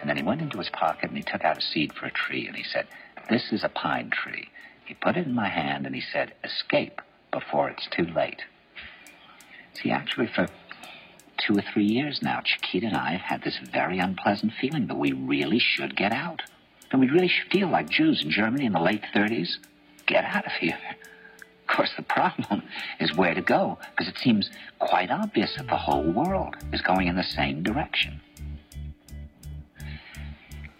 And then he went into his pocket and he took out a seed for a tree and he said, This is a pine tree. He put it in my hand and he said, Escape before it's too late. See, actually, for two or three years now, Chiquita and I have had this very unpleasant feeling that we really should get out. And we really should feel like Jews in Germany in the late 30s. Get out of here. Of course, the problem is where to go, because it seems quite obvious that the whole world is going in the same direction.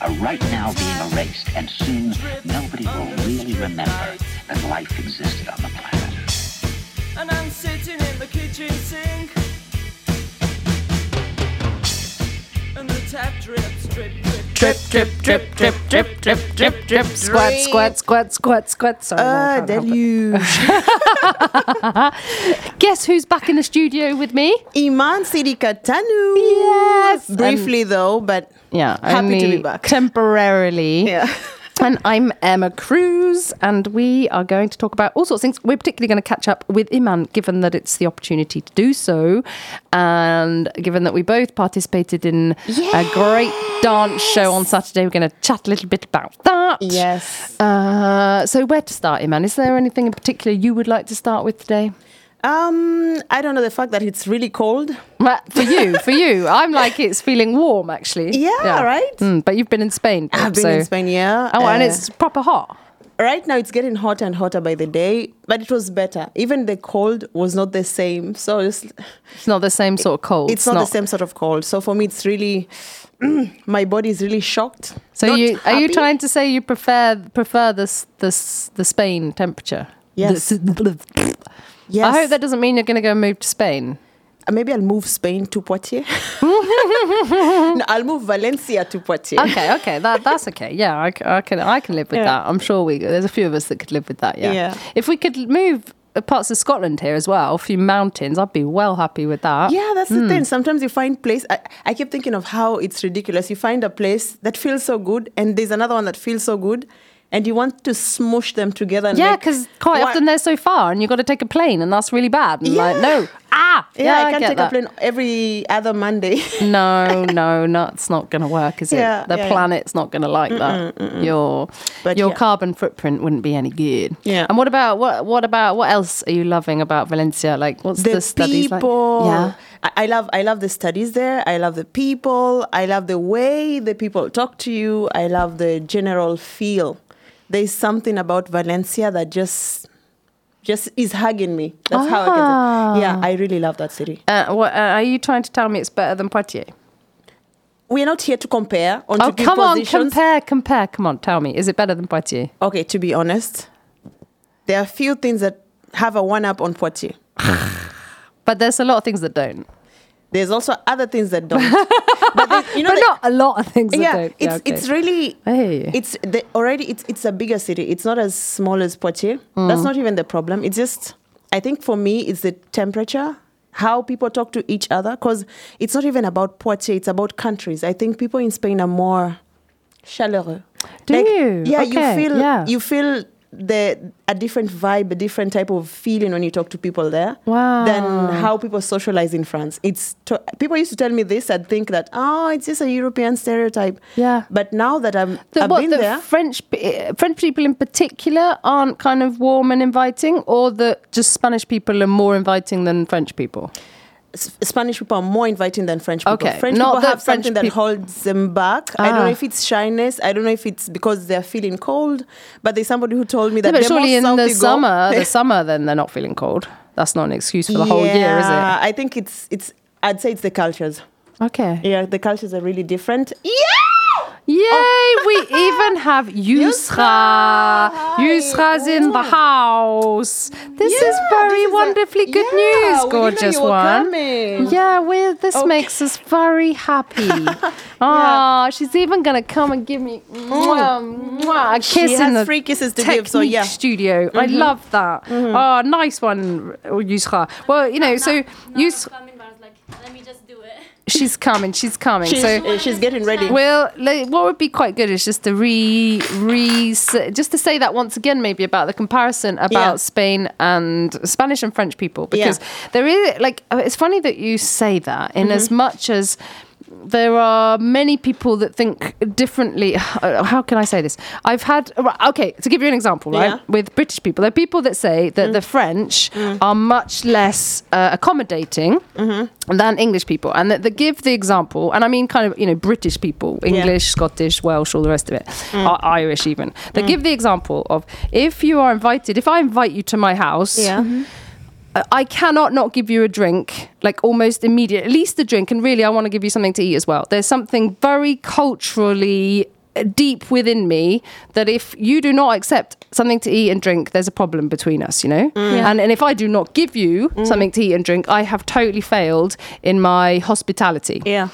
are right now being erased, and soon nobody will really remember that life existed on the planet. And I'm sitting in the kitchen sink. And the tap drips, drip, drip, Drip, drip, drip, drip, drip, drip, drip, drip. Squat, squat, squat, squat, squat. Sorry, no, I Ah, can't help it. deluge. Guess who's back in the studio with me? Iman Sidika Tanu. Yes, Briefly though, but Yeah, Happy to be back. temporarily. yeah. And I'm Emma Cruz, and we are going to talk about all sorts of things. We're particularly going to catch up with Iman, given that it's the opportunity to do so, and given that we both participated in a great dance show on Saturday. We're going to chat a little bit about that. Yes. Uh, so, where to start, Iman? Is there anything in particular you would like to start with today? Um, I don't know the fact that it's really cold. For you, for you, I'm like it's feeling warm actually. Yeah, right? Mm, but you've been in Spain. I've been so- in Spain, yeah. Oh, and Uh, it's proper hot. right now it's getting hotter and hotter by the day, but it was better. Even the cold was not the same. So it's It's not the same sort of cold. it's not, the same sort of cold. So for me, it's really my body is really shocked. So you are you trying to say you prefer prefer this this the Spain temperature? Yes. The- Yes. I hope that doesn't mean you're going to go move to Spain. Uh, Maybe I'll move Spain to Poitiers. no, I'll move Valencia to Poitiers. Okay, okay, that that's okay. Yeah, I, I can I can live with Yeah. that. I'm sure we there's a few of us that could live with that. Yeah. Yeah. If we could move parts of Scotland here as well, a few mountains, I'd be well happy with that. Yeah, that's Hmm. the thing. Sometimes you find place. I, I keep thinking of how it's ridiculous. You find a place that feels so good, and there's another one that feels so good, and you want to smush them together. And Yeah, because quite Why- often they're so far, and you've got to take a plane, and that's really bad. And like, no, ah, Yeah, I can't take that. a plane every other Monday. No, no, no, it's not going to work, is it? Yeah, the yeah, yeah. planet's not going to like that. Your But your yeah. carbon footprint wouldn't be any good. Yeah. And what about what what about what else are you loving about Valencia? Like what's the, the studies like? Yeah. I, I love I love the studies there. I love the people. I love the way the people talk to you. I love the general feel. There's something about Valencia that just just is hugging me. That's how I get it. Yeah, I really love that city. Uh, what, uh, are you trying to tell me it's better than Poitiers? We're not here to compare on Oh, to come on, positions. compare, compare. Come on, tell me, is it better than Poitiers? Okay, to be honest, there are a few things that have a one up on Poitiers. But there's a lot of things that don't. There's also other things that don't. but you know, but not a lot of things that yeah, it's okay. it's really you. it's the, already it's it's a bigger city. It's not as small as Poitiers. That's Mm. not even the problem. It's just I think for me it's the temperature, how people talk to each other. Because it's not even about Poitiers. It's about countries. I think people in Spain are more chaleureux. Do you? Yeah, Okay, you feel yeah. you feel the a different vibe, a different type of feeling when you talk to people there Wow. than how people socialize in France. It's to, people used to tell me this. I'd think that oh, it's just a European stereotype. Yeah. But now that I'm, The, I've what been the there, French French people in particular aren't kind of warm and inviting, or that just Spanish people are more inviting than French people. Spanish people are more inviting than French people. Okay, French people have French something that holds them back. I don't Ah. know if it's shyness. I don't know if it's because they're feeling cold. But there's somebody who told me that Yeah, but surely in the go- summer, the summer, then they're not feeling cold. That's not an excuse for the whole year, is it? I think it's it's. I'd say it's the cultures. Okay. Yeah, the cultures are really different. Yeah. Yay! We even have Yusra. Yusra's in the house. This is very this is a- good Yeah, news, didn't gorgeous you were one. coming. Yeah, well, this makes us very happy. Oh, she's even gonna come and give me mm. mwah, mwah, a kiss She in has the free kisses to technique give, so yeah. studio. I mm-hmm. love that. Oh, nice one, Yusra. Well, you know, so Yus, coming, but I was like, let me just do it. She's coming. She's coming. She's, so. uh, she's getting ready. Well, like, what would be quite good is just to re, re just to say that once again, maybe about the comparison about Yeah. Spain and Spanish and French people, because there is like uh, it's funny that you say that in as Mm-hmm. much as there are many people that think differently. How can I say this? I've had okay to give you an example, right? Yeah. With British people, there are people that say that the mm. French mm. are much less uh, accommodating mm-hmm. than English people, and that they give the example, and I mean kind of you know British people, English, Scottish, Welsh, all the rest of it, mm. or Irish even. They give the example of if you are invited, if I invite you to my house, Yeah. I- I cannot not give you a drink, like almost immediate, at least a drink. And really, I want to give you something to eat as well. There's something very culturally uh, deep within me that if you do not accept something to eat and drink, there's a problem between us, you know? Yeah. And, and if I do not give you something to eat and drink, I have totally failed in my hospitality. yeah.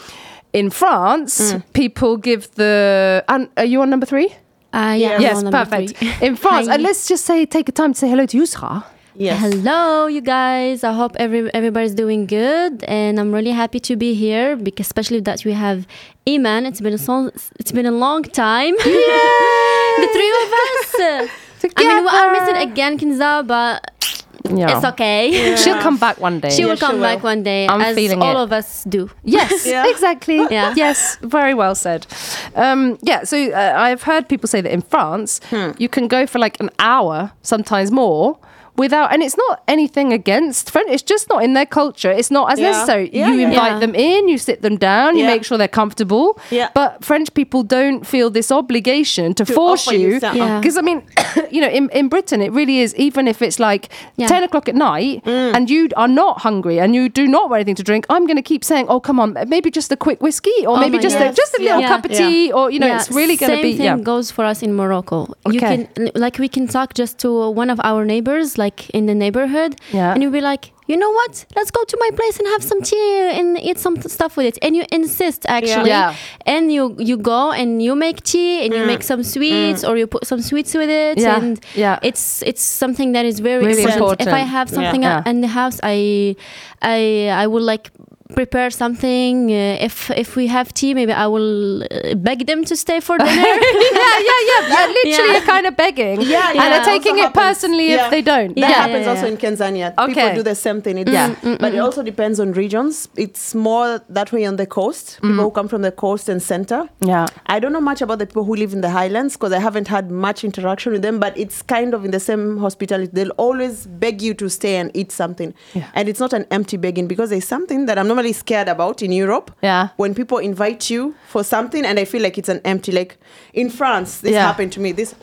In France, people give the. And are you on number three? Uh, yeah, I'm yes, on number perfect. three. In France, and let's just say, take a time to say hello to Yusra. Yes. Hello, you guys. I hope every everybody's doing good, and I'm really happy to be here because especially that we have Iman. It's been a so, it's been a long time. the three of us. I mean, we are missing again, Kinza, but Yeah. it's okay. She'll come back one day. She will Yeah, she come back will. one day, I'm as feeling all it. of us do. Yes, Yeah. exactly. Yeah. Yes, very well said. Um, yeah, so uh, I've heard people say that in France, Hmm. you can go for like an hour, sometimes more. Without, and it's not anything against French. It's just not in their culture. It's not as Yeah. necessary. Yeah, you yeah. invite Yeah. them in, you sit them down, you Yeah. make sure they're comfortable. Yeah. But French people don't feel this obligation to, To force you you. Yeah. Because I mean, you know, in, in Britain, it really is. Even if it's like Yeah. ten o'clock at night Mm. and you are not hungry and you do not want anything to drink, I'm going to keep saying, "Oh, come on, maybe just a quick whiskey, or Oh maybe my just a, just a little Yeah. cup of Yeah. tea, or you know, Yeah, it's really going to same be thing yeah." goes for us in Morocco. You Okay. can like we can talk just to one of our neighbors, like in the neighborhood, Yeah. and you'll be like, you know what? Let's go to my place and have some tea and eat some stuff with it. And you insist actually, Yeah. and you you go and you make tea and you mm. make some sweets mm. or you put some sweets with it. Yeah, and yeah. it's it's something that is very Really important. If I have something Yeah. in the house, I I I would like prepare something. Uh, if if we have tea, maybe I will uh, beg them to stay for dinner. yeah, yeah, yeah. yeah literally, Yeah. you're kind of begging. Yeah, and yeah, they're taking also it personally happens. if they don't. That Yeah, happens yeah, also yeah. in Tanzania. Okay. People do the same thing. It's, Yeah. But it also depends on regions. It's more that way on the coast. People who come from the coast and center. Yeah. I don't know much about the people who live in the highlands because I haven't had much interaction with them, but it's kind of in the same hospitality. They'll always beg you to stay and eat something. Yeah. And it's not an empty begging because there's something that I'm normally scared about in Europe. Yeah. When people invite you for something and I feel like it's an empty, like in France, this Yeah. happened to me. This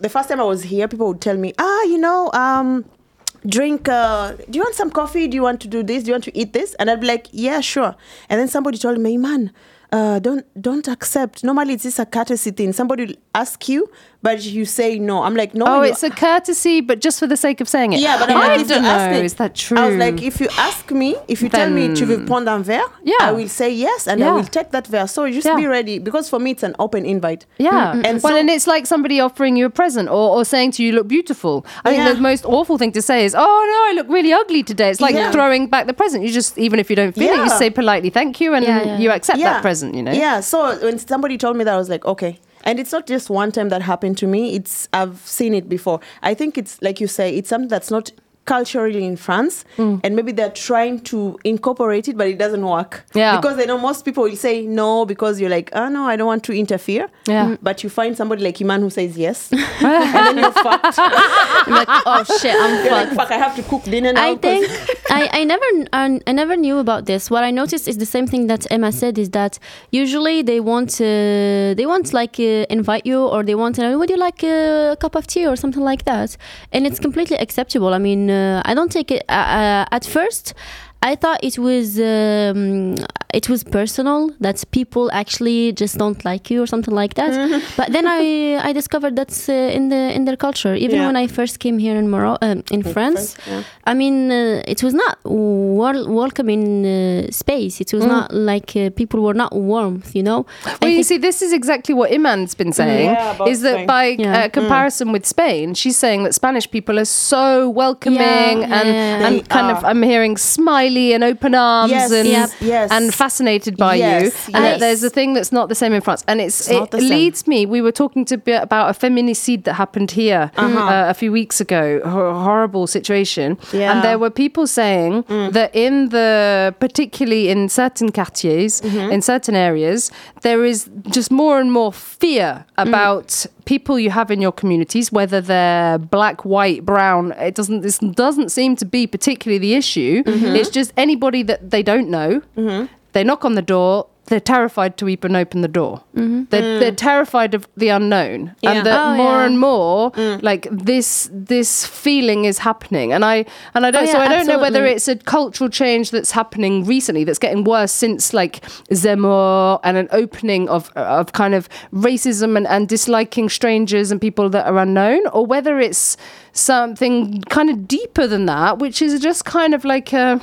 the first time I was here, people would tell me, ah, you know, um, drink uh, do you want some coffee do you want to do this do you want to eat this and i'd be like yeah sure and then somebody told me man uh, don't don't accept normally it's just a courtesy thing somebody will ask you but you say no i'm like no Oh, it's a courtesy, but just for the sake of saying it. yeah, but I'm I like, don't ask know. me- Is that true? I was like, if you ask me, if you tell me tu veux Then- prendre un verre, Yeah. I will say yes, and I will take that verre. So just Yeah. be ready, because for me it's an open invite. Yeah. Mm-hmm. Mm-hmm. And well, so- and it's like somebody offering you a present or, or saying to you, you look beautiful. I Yeah. think the most awful thing to say is, oh, no, I look really ugly today. It's like Yeah. throwing back the present. You just, even if you don't feel it, you say politely thank you and Yeah, yeah. you accept that present, you know? Yeah. So when somebody told me that, I was like, okay. And it's not just one time that happened to me. It's I've seen it before. I think it's like you say, it's something that's not culturally in France, Mm. and maybe they're trying to incorporate it, but it doesn't work. Yeah. Because they know most people will say no because you're like, oh no, I don't want to interfere. Yeah. Mm. But you find somebody like Iman who says yes, and then you're fucked. I'm like, oh shit, I'm You're like, fucked. fuck, I have to cook dinner now. I think I, I never I, I never knew about this. What I noticed is the same thing that Emma said is that usually they want uh, they want like uh, invite you or they want uh, would you like uh, a cup of tea or something like that, and it's completely acceptable. I mean uh, I don't take it uh, uh, at first. I thought it was um, it was personal that people actually just don't like you or something like that. but then I I discovered that's uh, in the in their culture. Even Yeah. when I first came here in Morocco, um, in France, yeah. I mean, uh, it was not wel- welcoming uh, space. It was not like uh, people were not warm, you know. I Well, you see, this is exactly what Iman's been saying. Yeah, is that Spain. by Yeah. uh, comparison with Spain, she's saying that Spanish people are so welcoming Yeah, and yeah. and They kind of. I'm hearing smiley and open arms Yes, and Yep. yes. and fascinated by Yes, you. And there's a thing that's not the same in France, and it's, It's it leads me. We were talking to be about a feminicide that happened here Uh-huh. uh, a few weeks ago. Hor- horrible situation, Yeah. and there were people saying that in the particularly in certain quartiers, in certain areas, there is just more and more fear about people you have in your communities, whether they're black, white, brown. It doesn't. This doesn't seem to be particularly the issue. It's just anybody that they don't know. Mm-hmm. They knock on the door. They're terrified to even open the door. Mm-hmm. They're, mm. they're terrified of the unknown, Yeah. and that Oh, more yeah. and more, mm. like this, this feeling is happening. And I, and I don't. Oh, so yeah, I don't know whether it's a cultural change that's happening recently that's getting worse since like Zemmour and an opening of of kind of racism and, and disliking strangers and people that are unknown, or whether it's something kind of deeper than that, which is just kind of like a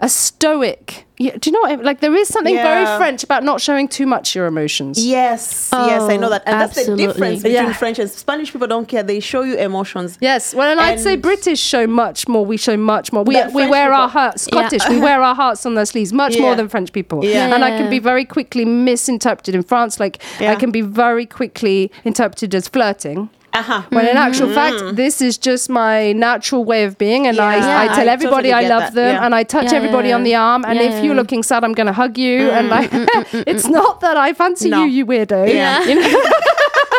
a stoic. Yeah, do you know what? I, like there is something very French about not showing too much your emotions. Yes, yes, I know that, and that's the difference between Yeah. French and Spanish. People don't care; they show you emotions. Yes, well, and, I'd say British show much more. We show much more. We, we French wear our hearts. Scottish, we wear our hearts on their sleeves much more than French people. Yeah. and I can be very quickly misinterpreted in France. Like I can be very quickly interpreted as flirting. Uh-huh. When in actual mm. fact, this is just my natural way of being, and I, Yeah. I tell I everybody totally I get love that, them, yeah. and I touch Yeah, everybody yeah, on the arm. And yeah, if yeah, you're yeah. looking sad, I'm going to hug you. Mm. And like, mm, it's not that I fancy No. you, you weirdo. Yeah. You know?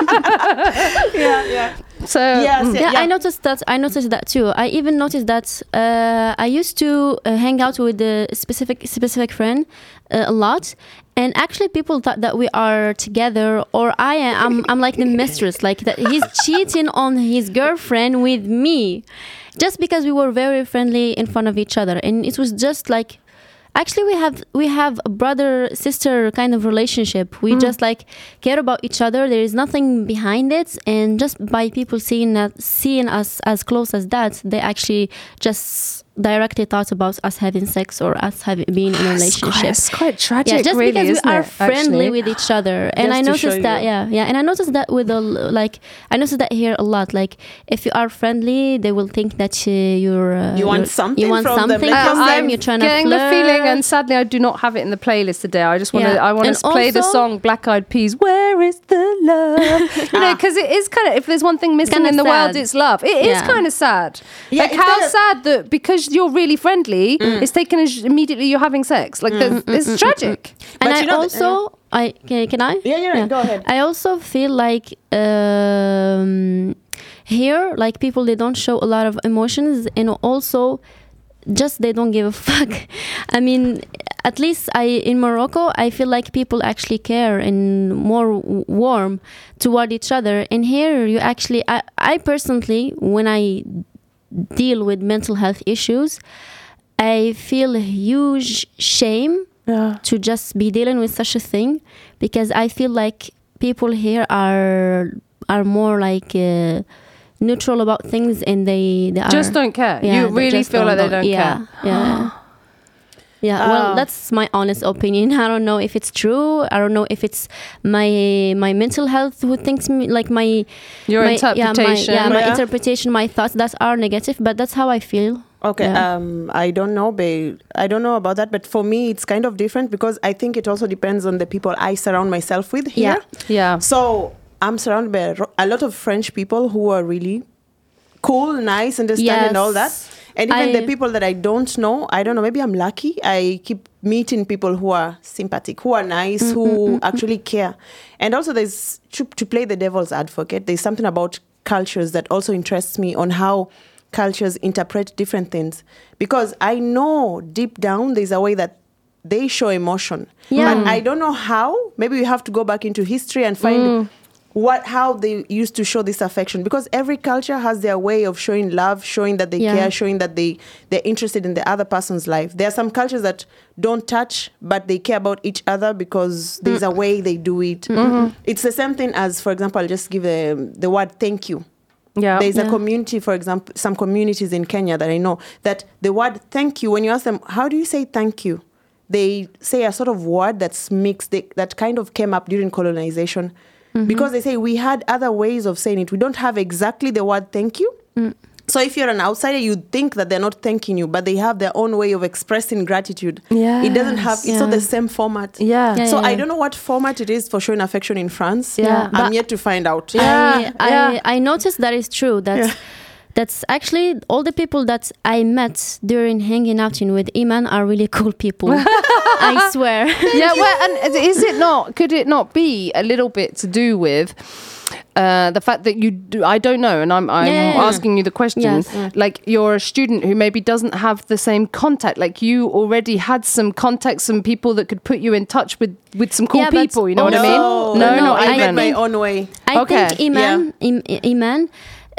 Yeah, yeah. So Yes, mm. yeah, yeah, yeah. I noticed that. I noticed that too. I even noticed that uh, I used to uh, hang out with a specific specific friend uh, a lot, and actually people thought that we are together, or I am. I'm, I'm like the mistress, like that. He's cheating on his girlfriend with me, just because we were very friendly in front of each other, and it was just like. Actually, we have we have a brother sister kind of relationship. We mm. just like care about each other. There is nothing behind it, and just by people seeing that, seeing us as close as that, they actually just directly thought about us having sex or us having being in a relationship. It's quite tragic, yeah, just really, because we are it, friendly actually? with each other, and Just I noticed that, you. yeah, yeah, and I noticed that with a l- like, I noticed that here a lot. Like, if you are friendly, they will think that uh, you're uh, You want something you want from something like from from them. them. You're trying to getting flirt. the feeling, and sadly, I do not have it in the playlist today. I just want to. Yeah. I want to play the song Black Eyed Peas. Where is the love? you know, because it is kind of. If there's one thing missing in the world, it's love. It is Yeah. kind of sad. Yeah, like how sad that because you're really friendly, mm. it's taken as immediately you're having sex. Like mm. that's it's mm, tragic. And But I you know the- also, I can, can I? Yeah, yeah, go ahead. I also feel like um, here, like people, they don't show a lot of emotions, and also just they don't give a fuck. I mean, at least I in Morocco, I feel like people actually care and more w- warm toward each other. And here, you actually, I, I personally, when I deal with mental health issues, I feel a huge shame Yeah. to just be dealing with such a thing because I feel like people here are are more like uh, neutral about things and they they are Just don't care. yeah, you really feel like they don't yeah, care. Yeah. Yeah, well, Oh. that's my honest opinion. I don't know if it's true. I don't know if it's my my mental health who thinks me like my Your my, interpretation. Yeah, my, yeah, my Yeah. interpretation, my thoughts that are negative, but that's how I feel. Okay, Yeah. um, I don't know, but I don't know about that. But for me, it's kind of different because I think it also depends on the people I surround myself with here. Yeah. Yeah. So I'm surrounded by a lot of French people who are really cool, nice, understanding, and all that. And even the people that I don't know, I don't know. Maybe I'm lucky. I keep meeting people who are sympathetic, who are nice, Mm, who actually care. And also, there's to, to play the devil's advocate. There's something about cultures that also interests me on how cultures interpret different things because I know deep down there's a way that they show emotion. Yeah. And I don't know how. Maybe we have to go back into history and find what how they used to show this affection because every culture has their way of showing love, showing that they Yeah. care, showing that they they're interested in the other person's life. There are some cultures that don't touch but they care about each other because there's a mm. way they do it. Mm-hmm. Mm-hmm. It's the same thing as for example, I'll just give the the word thank you. Yeah. There's a community, for example, some communities in Kenya that I know that the word thank you, when you ask them, how do you say thank you? They say a sort of word that's mixed, they, that kind of came up during colonization. Mm-hmm. Because they say we had other ways of saying it. We don't have exactly the word thank you. Mm. So if you're an outsider, you'd think that they're not thanking you, but they have their own way of expressing gratitude. Yeah, it doesn't have, it's not the same format. Yeah. Yeah, So yeah, I don't know what format it is for showing affection in France. Yeah. I'm yet to find out. Yeah. I, yeah. I, I noticed that is true. That's Yeah. That's actually all the people that I met during hanging out in with Iman are really cool people. I swear. yeah, well, and is it not? Could it not be a little bit to do with uh, the fact that you? Do, I don't know, and I'm I'm Yeah, yeah, yeah. asking you the question. Yes. Like you're a student who maybe doesn't have the same contact. Like you already had some contact, some people that could put you in touch with with some cool Yeah, people. You know what I mean? No, no, not I I even. my own way. I Okay. think Iman, Im, Iman,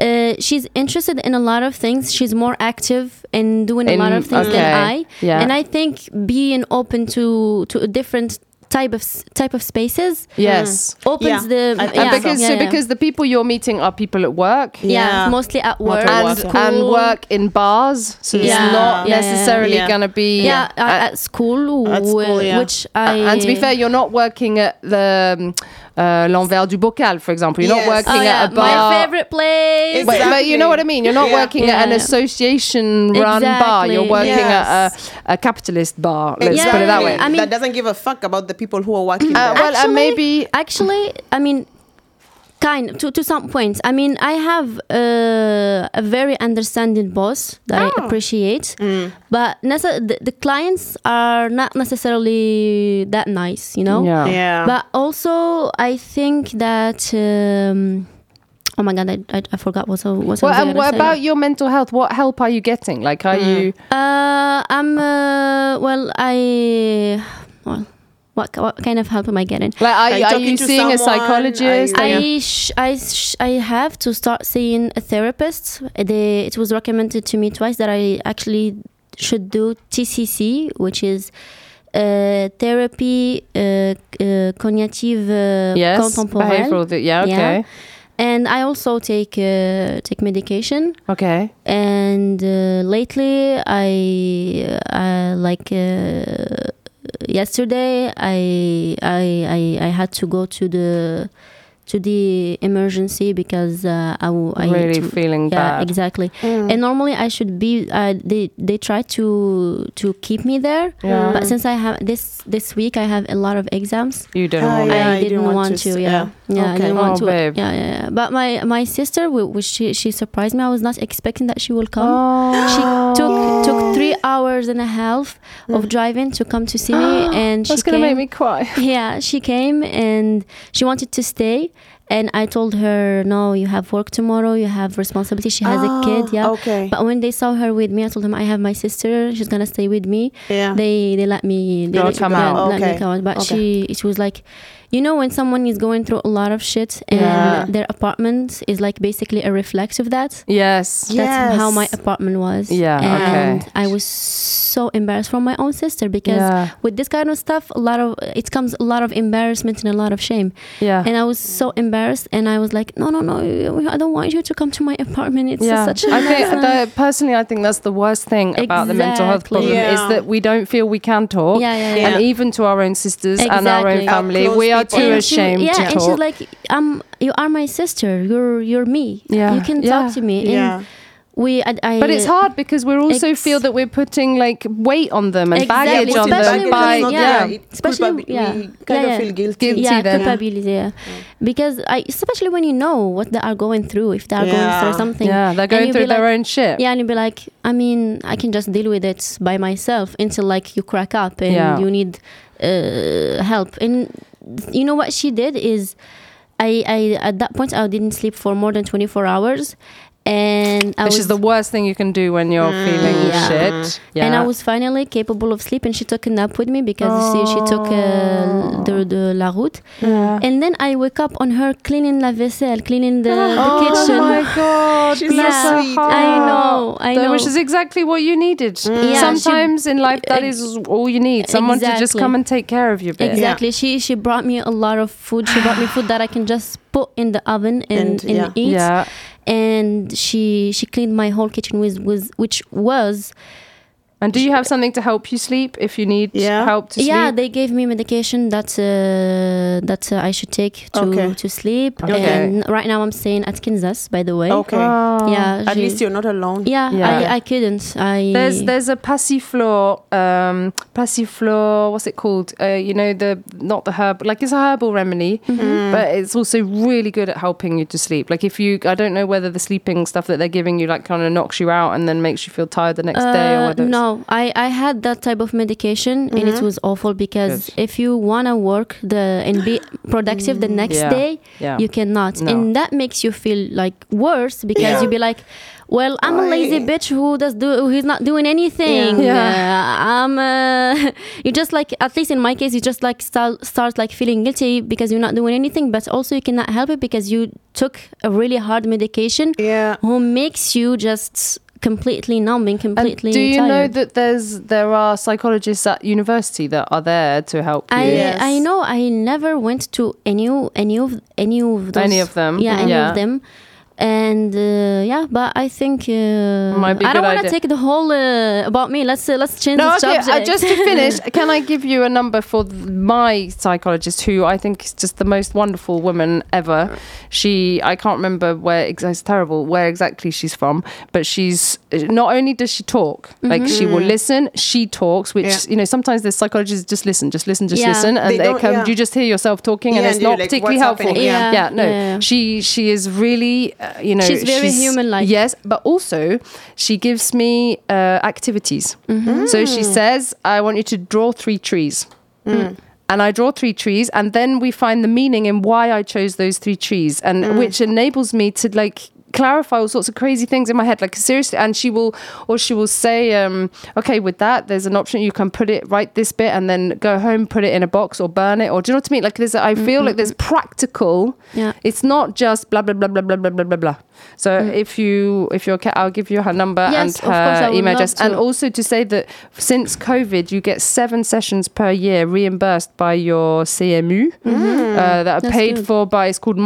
uh, she's interested in a lot of things. She's more active in doing In- a lot of things okay. than I. Yeah. And I think being open to to a different type of type of spaces yes. opens Yeah. the I- And yeah, because yeah, so yeah. because the people you're meeting are people at work. yeah, Yeah. mostly at work, Not at And, work, school. and work in bars, so it's not Yeah, yeah, necessarily yeah. going to be. Yeah, uh, at, at school, At school, wh- yeah. which I and to be fair, you're not working at the um, uh, L'Envers du Bocal, for example. You're Yes. not working oh, yeah, at a bar. my favorite place. But, but you know what I mean. You're not Yeah. working at an association-run bar. You're working Yes. at a, a capitalist bar. Let's Yeah, put it that way. I mean- that doesn't give a fuck about the people who are working Uh, there. well, and Actually- maybe Actually, I mean, kind to to some points. I mean, I have uh, a very understanding boss that I appreciate, but nece- the, the clients are not necessarily that nice, you know. yeah. yeah. But also, I think that. Um, Oh my god! I, I, I forgot what I what I Well, was and what say. about your mental health? What help are you getting? Like, are you? Uh, I'm uh, well. I well, what what kind of help am I getting? Like, are, Are you- you are you to seeing a psychologist? You- I sh- I sh- I have to start seeing a therapist. They, it was recommended to me twice that I actually should do TCC, which is uh, therapy uh, uh, cognitive uh, yes, behavioral. th- Yeah, Yeah. okay. and I also take uh, take medication. Okay. And uh, lately, I uh, like uh, yesterday, I, I I I had to go to the to the emergency because uh, I, w- I Really to- feeling yeah bad. exactly and normally I should be uh, they they try to to keep me there Yeah. but since I have this this week I have a lot of exams You didn't Ah, want yeah. I didn't want, to, s- yeah. yeah. Yeah, I didn't want Oh, to. babe. Yeah, yeah, yeah. But my my sister, wh- which she she surprised me. I was not expecting that she will come. She took oh. took three hours and a half of mm. driving to come to see me, and she That's gonna came. make me cry. Yeah, she came and she wanted to stay. And I told her, no, you have work tomorrow. You have responsibility. She has a kid. Ah, Yeah. okay. But when they saw her with me, I told them I have my sister. She's gonna stay with me. Yeah. They they let me they Girl, let, come yeah, out. let me Okay. come out. But Okay. she she was like, you know, when someone is going through a lot of shit and Yeah. their apartment is like basically a reflex of that. Yes. Yeah. That's how my apartment was. Yeah, and okay. I was so embarrassed from my own sister because Yeah. with this kind of stuff, a lot of it comes a lot of embarrassment and a lot of shame. Yeah. And I was so embarrassed, and I was like, no, no, no, I don't want you to come to my apartment. It's yeah, such a I think that, personally, I think that's the worst thing about the mental health Exactly. problem is that we don't feel we can talk, Yeah, yeah, yeah. and even to our own sisters and our own Exactly. Our family, we are people. too And she- ashamed yeah, to and talk. she's like, um, you are my sister. You're you're me. Yeah. you can Yeah. talk to me. And Yeah. We, I, I, but it's hard because we also Ex- feel that we're putting like weight on them and Exactly. baggage on Especially them when by it's not- yeah. yeah. Especially- culpabi- yeah. we kind Yeah, of feel guilty. Guilty yeah, then. culpability. Yeah. because I, especially when you know what they are going through, if they are going through something, Yeah, they're going through their like- own shit. Yeah, and you'd be like, I mean, I can just deal with it by myself until like you crack up and Yeah. you need uh, help. And you know what she did is, I, I at that point I didn't sleep for more than twenty four hours, and I Which was is the worst thing you can do when you're mm. feeling Yeah. shit. Mm. Yeah. and I was finally capable of sleep. And she took a nap with me because she, she took uh, the, oh. the la route. And then I wake up on her cleaning la vaisselle, cleaning the, oh the kitchen. Oh my god, She's bless so sweet. I know, I know. Which is exactly what you needed. Mm. Yeah, Sometimes in life, that ex- is all you need. Someone to just come and take care of you. Bit. Exactly. She she brought me a lot of food. She brought me food that I can just put in the oven and, And, and, yeah. eat. And she she cleaned my whole kitchen with, with which was And do you have something to help you sleep if you need Yeah. help to sleep? yeah they gave me medication that uh, that uh, I should take to Okay. to sleep. Okay. And right now I'm staying at Kinza's by the way. Okay. Oh. Yeah. At she- least you're not alone. Yeah, Yeah. I, I couldn't. I There's there's a passiflor, um, passiflor. What's it called? Uh, you know the not the herb, like it's a herbal remedy, Mm-hmm. but it's also really good at helping you to sleep. Like if you, I don't know whether the sleeping stuff that they're giving you like kind of knocks you out and then makes you feel tired the next day, or Uh, whether it's- no, I, I had that type of medication and it was awful because if you wanna work the and be productive the next Yeah. day, Yeah. you cannot, No. and that makes you feel like worse because you'd be like, well, I'm a lazy bitch who does do who's not doing anything. Yeah. Uh, I'm uh, you just like at least in my case you just like start start like feeling guilty because you're not doing anything, but also you cannot help it because you took a really hard medication Yeah. who makes you just completely numb and And completely do you know that there's there are psychologists at university that are there to help you? I Yes. I know I never went to any any of any of those Any of them? yeah mm-hmm. any Yeah. of them and uh, yeah but I think uh, Might be a I don't want to take the whole uh, about me let's uh, let's change No, the okay. subject Uh, just to finish, can I give you a number for th- my psychologist, who I think is just the most wonderful woman ever. She, I can't remember where. It's terrible where exactly she's from, but she's not only does she talk, like she will listen. She talks, which Yeah. you know sometimes the psychologists just listen, just listen, just Yeah. listen, and They they come. yeah. You just hear yourself talking, and it's and not like, particularly helpful. Yeah. yeah, no. Yeah. She she is really, uh, you know, She's very human-like. Yes, but also she gives me uh, activities. Mm-hmm. So she says, I want you to draw three trees. And I draw three trees, and then we find the meaning in why I chose those three trees, and which enables me to like clarify all sorts of crazy things in my head. Like seriously and she will or she will say um okay with that there's an option you can put it write this bit and then go home put it in a box or burn it or do you know what i mean? Like there's a, i feel like there's practical. Yeah. it's not just blah blah blah blah blah blah blah blah blah. So if you if you're, ca- I'll give you her number Yes, and of course, I her email address, and also to say that since COVID, you get seven sessions per year reimbursed by your CMU uh, that are That's paid good. for by. It's called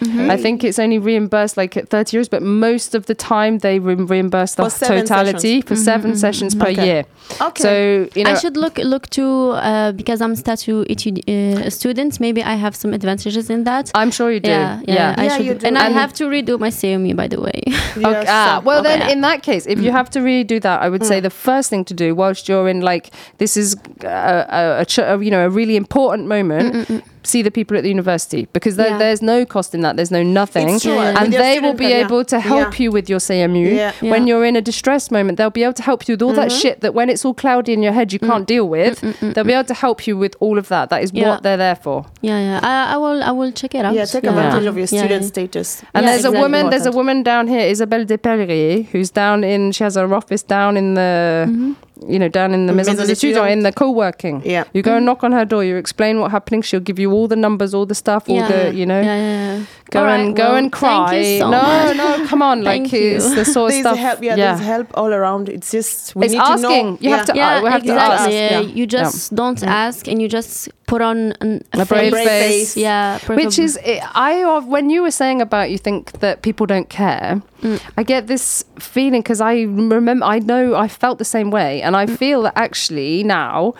MonPsy. I think it's only reimbursed like at 30 euros, but most of the time they re- reimburse the For seven totality for mm-hmm, 7 mm-hmm. sessions per Okay. year. Okay. So you know, I should look look to uh, because I'm statue etude, uh, student. Maybe I have some advantages in that. I'm sure you do. yeah, yeah, I Yeah, should. you do. And I have to redo my CME, by the way. Yes, Okay, ah, so- well, then okay. in that case, if you have to redo that, I would say mm. the first thing to do whilst you're in like this is a, a, a, a you know a really important moment. Mm, mm, See the people at the university because there, Yeah. there's no cost in that. There's no nothing, It's true. Yeah, yeah. and With they will student be care, yeah. able to help Yeah. you with your CMU. Yeah. Yeah. When you're in a distress moment, they'll be able to help you with all that mm-hmm. shit that when it's all cloudy in your head you mm. can't deal with. Mm, mm, they'll be able to help you with all of that. That is Yeah. what they're there for. yeah, yeah. I, I will I will check it out. Yeah, take advantage of your student status. And Yeah, there's a woman, there's a woman down here, Isabelle Despellier, who's down in, she has her office down in the, mm-hmm. You know, down in the Maison des or in the co-working. Yeah. You go and knock on her door, you explain what's happening, she'll give you all the numbers, all the stuff, all Yeah. the, you know, Yeah, yeah, yeah. Go All and go well, and cry. Thank you so no, much. no, come on, like you. it's the sort of There's stuff. help. Yeah, there's help all around. It's just we It's need asking. to know. You have to- Yeah, Uh, we have to ask, Yeah, yeah. You just don't ask, and you just put on an, A brave face. Yeah, Which is, I when you were saying about you think that people don't care, Mm. I get this feeling because I remember, I know I felt the same way, and Mm. I feel that actually now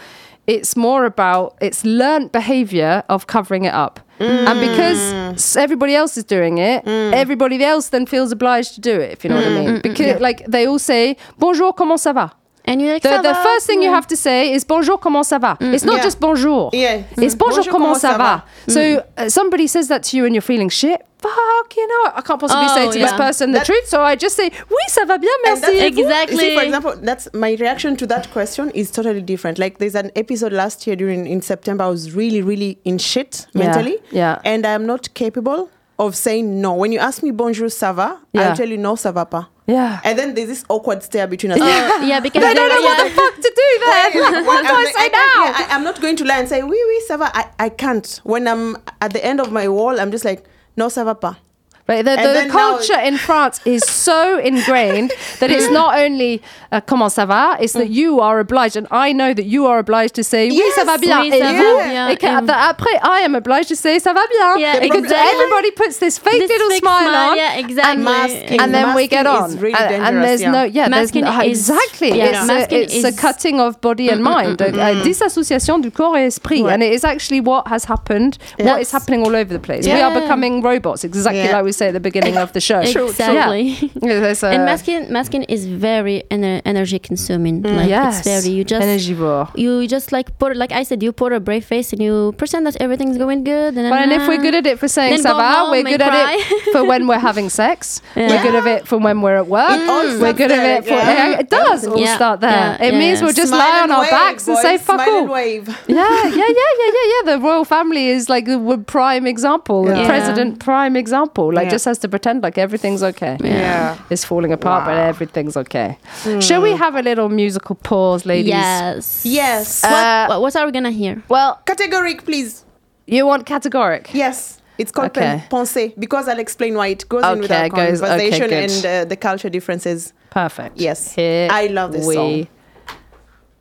it's more about it's learnt behavior of covering it up. And because everybody else is doing it, mm. everybody else then feels obliged to do it, if you know what I mm. mean. Because, like, they all say, Bonjour, comment ça va? and you're like, The, "Ça the va?" first thing you mm. have to say is bonjour, comment ça va? It's not Yeah. just bonjour. Yeah. It's Mm. bonjour, comment comment ça ça va? va? So uh, somebody says that to you and you're feeling shit. Fuck, you know, I can't possibly Oh, say to this yeah. person the truth. So I just say, oui, ça va bien, And that's- merci. You see, Exactly. for example, that's my reaction to that question is totally different. Like there's an episode last year during in September, I was really, really in shit mentally. yeah. And I'm not capable of saying no. When you ask me bonjour, ça va, Yeah. I'll tell you no, ça va pas. Yeah. And then there's this awkward stare between us. yeah, because They don't know yeah. what the fuck to do then. what do I'm I say can't- now? yeah, I, am not going to lie and say oui, oui, ça va. I, I can't. When I'm at the end of my wall, I'm just like, no, ça va pas. But the, And the, then now- culture in France is so ingrained that it's not only uh, comment ça va, it's that you are obliged, and I know that you are obliged to say oui, ça va bien. oui, et ça vous, bien. et que- And- après, I am obliged to say ça va bien. Yeah, because exactly. everybody puts this fake This little smile, smile, on. yeah, exactly. Masking. And then we get on, really and, and there's yeah. no, yeah, there's Masking no, is- exactly. yeah. It's, a, Masking it's a cutting of body and mind, a, a dissociation du corps et esprit, and it is actually what has happened. What is happening all over the place. We are becoming robots, exactly like we say at the beginning of the show. Exactly. Yeah, there's a- and masking masking is very ener- energy consuming. Like yes, it's very you just energivore. you just like put like I said you put a brave face and you pretend that everything's going good and, then, Well, and if we're uh, good at it for saying Then ça va, we're and good at it for when we're having sex. We're good at it for when we're at work. all We're good at it for yeah. it does all Yeah, start there. yeah, it yeah, means we'll just Smile lie on our wave, backs and say fuck Smile all. and wave. yeah, yeah, yeah, yeah, yeah, yeah. The royal family is like the prime example, the Yeah. president prime example. Like Yeah. just has to pretend like everything's okay. Yeah. It's falling apart, but everything's okay. Shall we have a little musical pause, ladies? yes Yes. Uh, what, what are we gonna hear Well, KT Gorique, please. you want KT Gorique? Yes. It's called Okay. pensée because I'll explain why it goes in with our it goes- okay, conversation good. and uh, the culture differences. Perfect. Yes. Here I love this we song.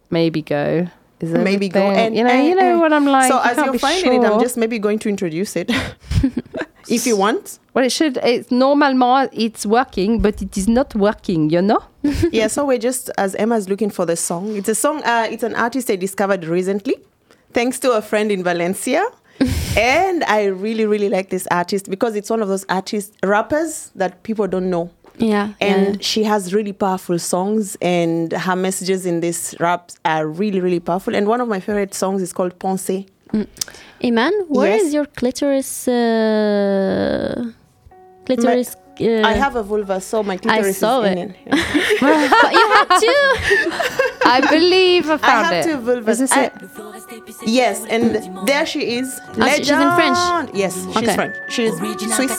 Maybe go. Is Maybe go and you know, and- you know and- what I'm like. So you as you're be finding it, I'm just maybe going to introduce it, if you want. Well, it should. It's normalement it's working, but it is not working. You know. yeah. So we're just as Emma's looking for the song. It's a song. Uh, it's an artist I discovered recently, thanks to a friend in Valencia. and I really, really like this artist because it's one of those artists, rappers that people don't know. yeah and she has really powerful songs and her messages in this raps are really really powerful and one of my favorite songs is called Pensée yeah. Iman where is Yes. your clitoris uh, clitoris uh, I have a vulva so my clitoris saw is in it. it. but you have to I believe I found have it. two vulvas. Is this I- it? yes and there she is Oh, she- she's in French? Yes she's Okay. French she's Swiss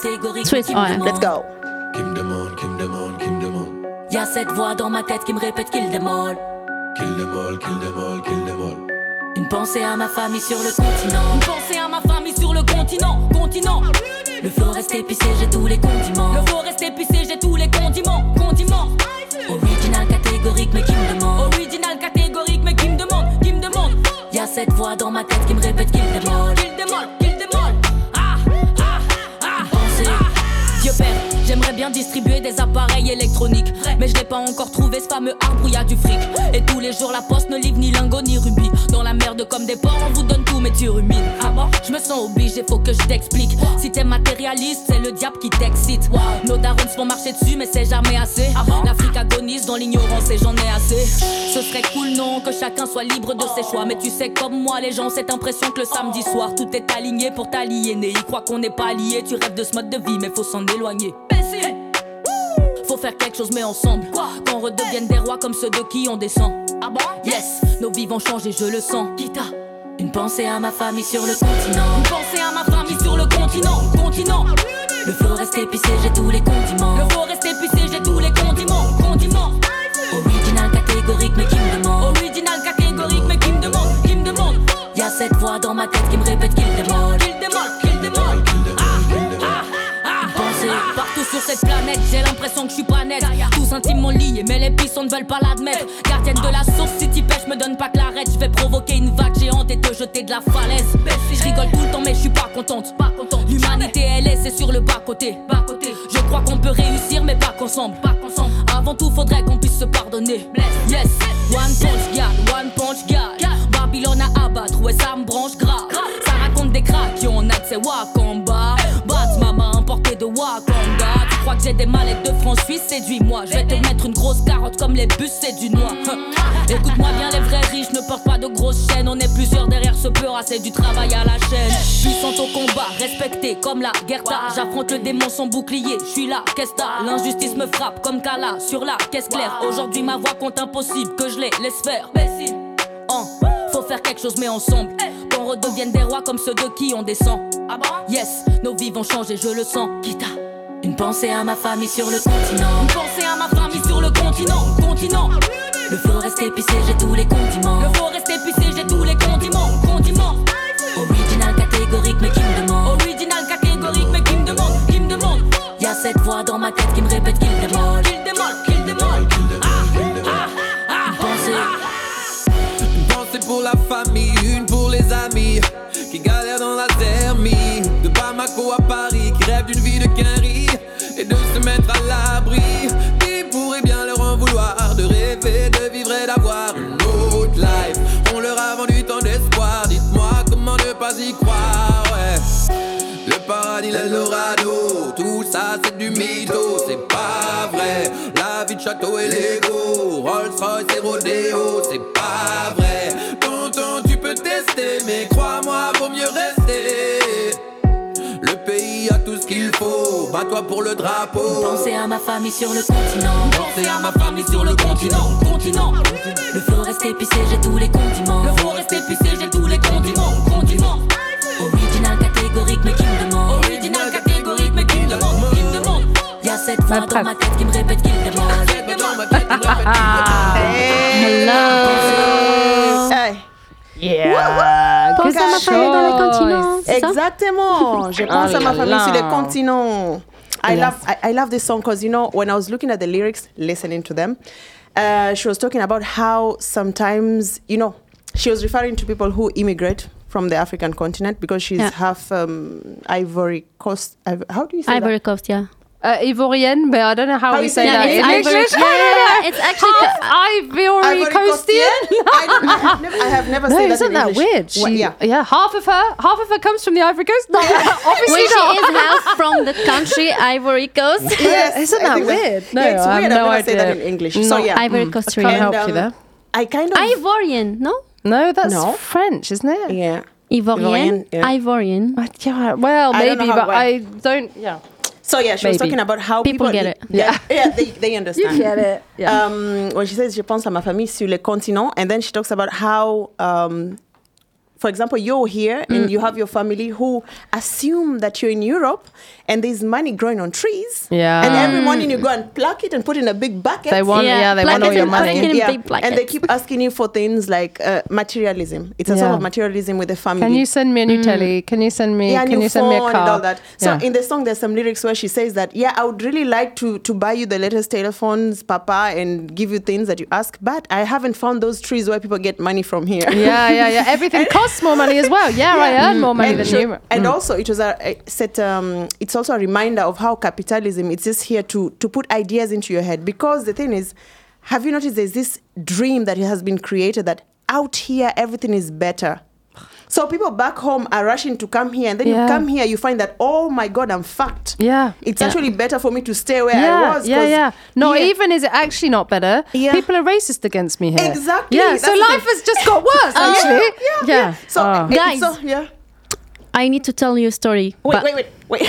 Swiss oh, yeah. let's go. Y'a cette voix dans ma tête qui me répète qu'il démole. Qu'il démole, qu'il démole, qu'il démole. Une à ma famille sur le continent. Une à ma famille sur le continent. Continent. Le flow reste épicé, j'ai tous les condiments. Le flow reste épicé, j'ai tous les condiments. Condiments. Mais je n'ai pas encore trouvé ce fameux arbre où y a du fric. Et tous les jours, la poste ne livre ni lingot ni rubis. Dans la merde comme des porcs, on vous donne tout, mais tu rumines. Ah bon? Je me sens obligé, faut que je t'explique. Si t'es matérialiste, c'est le diable qui t'excite. Nos darons se font marcher dessus, mais c'est jamais assez. L'Afrique agonise dans l'ignorance et j'en ai assez. Ce serait cool, non, que chacun soit libre de ses choix. Mais tu sais, comme moi, les gens ont cette impression que le samedi soir, tout est aligné pour t'aliéner. Ils croient qu'on n'est pas liés, tu rêves de ce mode de vie, mais faut s'en éloigner. Faire quelque chose, mais ensemble. Qu'on redevienne des rois comme ceux de qui on descend. Ah bon Yes, nos vies vont changer, je le sens. Kita, Une pensée à ma famille sur le continent. une pensée à ma famille sur le continent. Continent. Le flow reste épicé, j'ai tous les condiments. Le flow reste épicé, j'ai tous les condiments. Condiments. Original catégorique, mais qui me demande. Original catégorique, mais qui me demande, qui me demande. Y'a cette voix dans ma tête qui me répète qu'il demande. Qu'il demande, qu'il demande. Sur cette planète, j'ai l'impression que je suis pas net. Tous intimement liés, mais les pissons ne veulent pas l'admettre. Gardienne de la source, si t'y pêches, me donne pas clarette. Je vais provoquer une vague géante et te jeter de la falaise. Je rigole tout le temps, mais je suis pas contente. Pas contente. L'humanité, elle est, c'est sur le bas côté. Bas côté. Je crois qu'on peut réussir, mais pas qu'ensemble. Pas qu'ensemble. Avant tout, faudrait qu'on puisse se pardonner. Yes, one punch God, one punch God. Babylone à abattre, ouais, ça me branche grave. Ça raconte des cracks qui ont net, c'est Wakamba. Bat, maman de Wakanda. Que j'ai des mallettes de France Suisse, séduis-moi. Je vais te mettre une grosse carotte comme les bus, c'est du noir. Écoute-moi bien, les vrais riches ne portent pas de grosses chaînes. On est plusieurs derrière ce peur, c'est du travail à la chaîne. Puissante au combat, respecté comme la Gerta. J'affronte le démon sans bouclier, je suis là, qu'est-ce L'injustice me frappe comme Kala sur la caisse claire. Aujourd'hui, ma voix compte impossible que je les laisse faire. Hein, Faut faire quelque chose, mais ensemble. Qu'on redevienne des rois comme ceux de qui on descend. Ah bon? Yes, nos vies vont changer, je le sens. Kita. Une pensée à ma famille sur le continent. Une pensée à ma famille sur le continent. Continent. Le flow reste épicé, j'ai tous les condiments. Le flow reste j'ai tous les condiments. Condiments. Original catégorique, mais qui me demande. Original catégorique, mais qui me demande, qui me demande. Y'a cette voix dans ma tête qui me répète qu'il demande. L'Eldorado, tout ça c'est du mytho, c'est pas vrai. La vie de château et Lego, Rolls Royce et Rodeo, c'est pas vrai. Tonton, tu peux tester, mais crois-moi, vaut mieux rester. Le pays a tout ce qu'il faut, bats-toi pour le drapeau. Pensez à ma famille sur le continent. Pensez à ma famille sur le continent, continent. Le flow reste épicé, j'ai tous les condiments. Le flow reste épicé, j'ai tous les condiments. Ma dans ma tête qui me répète qu'il demande. Tête dans ma tête, qui me répète qu'il demande. Hello. Hey. Yeah. Pense à ma dans le continent. c'est ça Exactement. Je pense Oh à ma famille sur les continents. I Yes. love I, I love this song because you know when I was looking at the lyrics, listening to them, uh, she was talking about how sometimes you know she was referring to people who immigrate from the African continent because she's Yeah. half um, Ivory Coast. How do you say Ivory Coast, yeah. Uh, Ivorian, but I don't know how, How we say say that that? in it's Ivory, English. yeah, yeah, yeah. It's actually Half Ivory, Ivory Coastian. I, have never, I have never No, said isn't that that in English. weird? She, Well, yeah. yeah. half of her, half of her comes from the Ivory Coast. No, obviously When she not. is half from the country Ivory Coast. Yes, Isn't that weird? No, yeah, it's I have no I've never said that in idea. English. No. So yeah, Ivory Coast Can't help And, you there. I kind of Ivorian, no? No, that's No. French, isn't it? yeah. Ivorian. Ivorian, yeah. Ivorian. Yeah, well, maybe, but. I don't. Yeah, So yeah, she was talking about how People people, get it. Yeah, yeah, they, they understand. it. Yeah. Um, when she says je pense à ma famille sur le continent, and then she talks about how um, for example, you're here Mm. and you have your family who assume that you're in Europe and there's money growing on trees. Yeah. And every morning you go and pluck it and put it in a big bucket. They want, yeah, Yeah, they want all your and money. yeah. big. And they keep asking you for things like uh, materialism. It's a sort of materialism with the family. Can you send me a new telly? Can you send me? yeah, can new you send me a phone car? and all that. So Yeah. in the song, there's some lyrics where she says that, yeah, I would really like to to buy you the latest telephones, Papa, and give you things that you ask, but I haven't found those trees where people get money from here. yeah, yeah, yeah. Everything costs more money as well. Yeah, I earn more money and than sure- you. And Mm. also, it was a, a set. Um, it's also a reminder of how capitalism. It's just here to to put ideas into your head. Because the thing is, have you noticed there's this dream that has been created that out here everything is better. So people back home are rushing to come here, and then Yeah. you come here, you find that oh my god, I'm fucked. Yeah. it's Yeah. actually better for me to stay where I was. yeah, yeah. Here- even is it actually not better. Yeah. People are racist against me here. Exactly, Yeah. So life has just got worse. Oh, actually. Yeah, yeah. So, Oh. Guys. so yeah. I need to tell you a story. Wait, wait, wait, wait.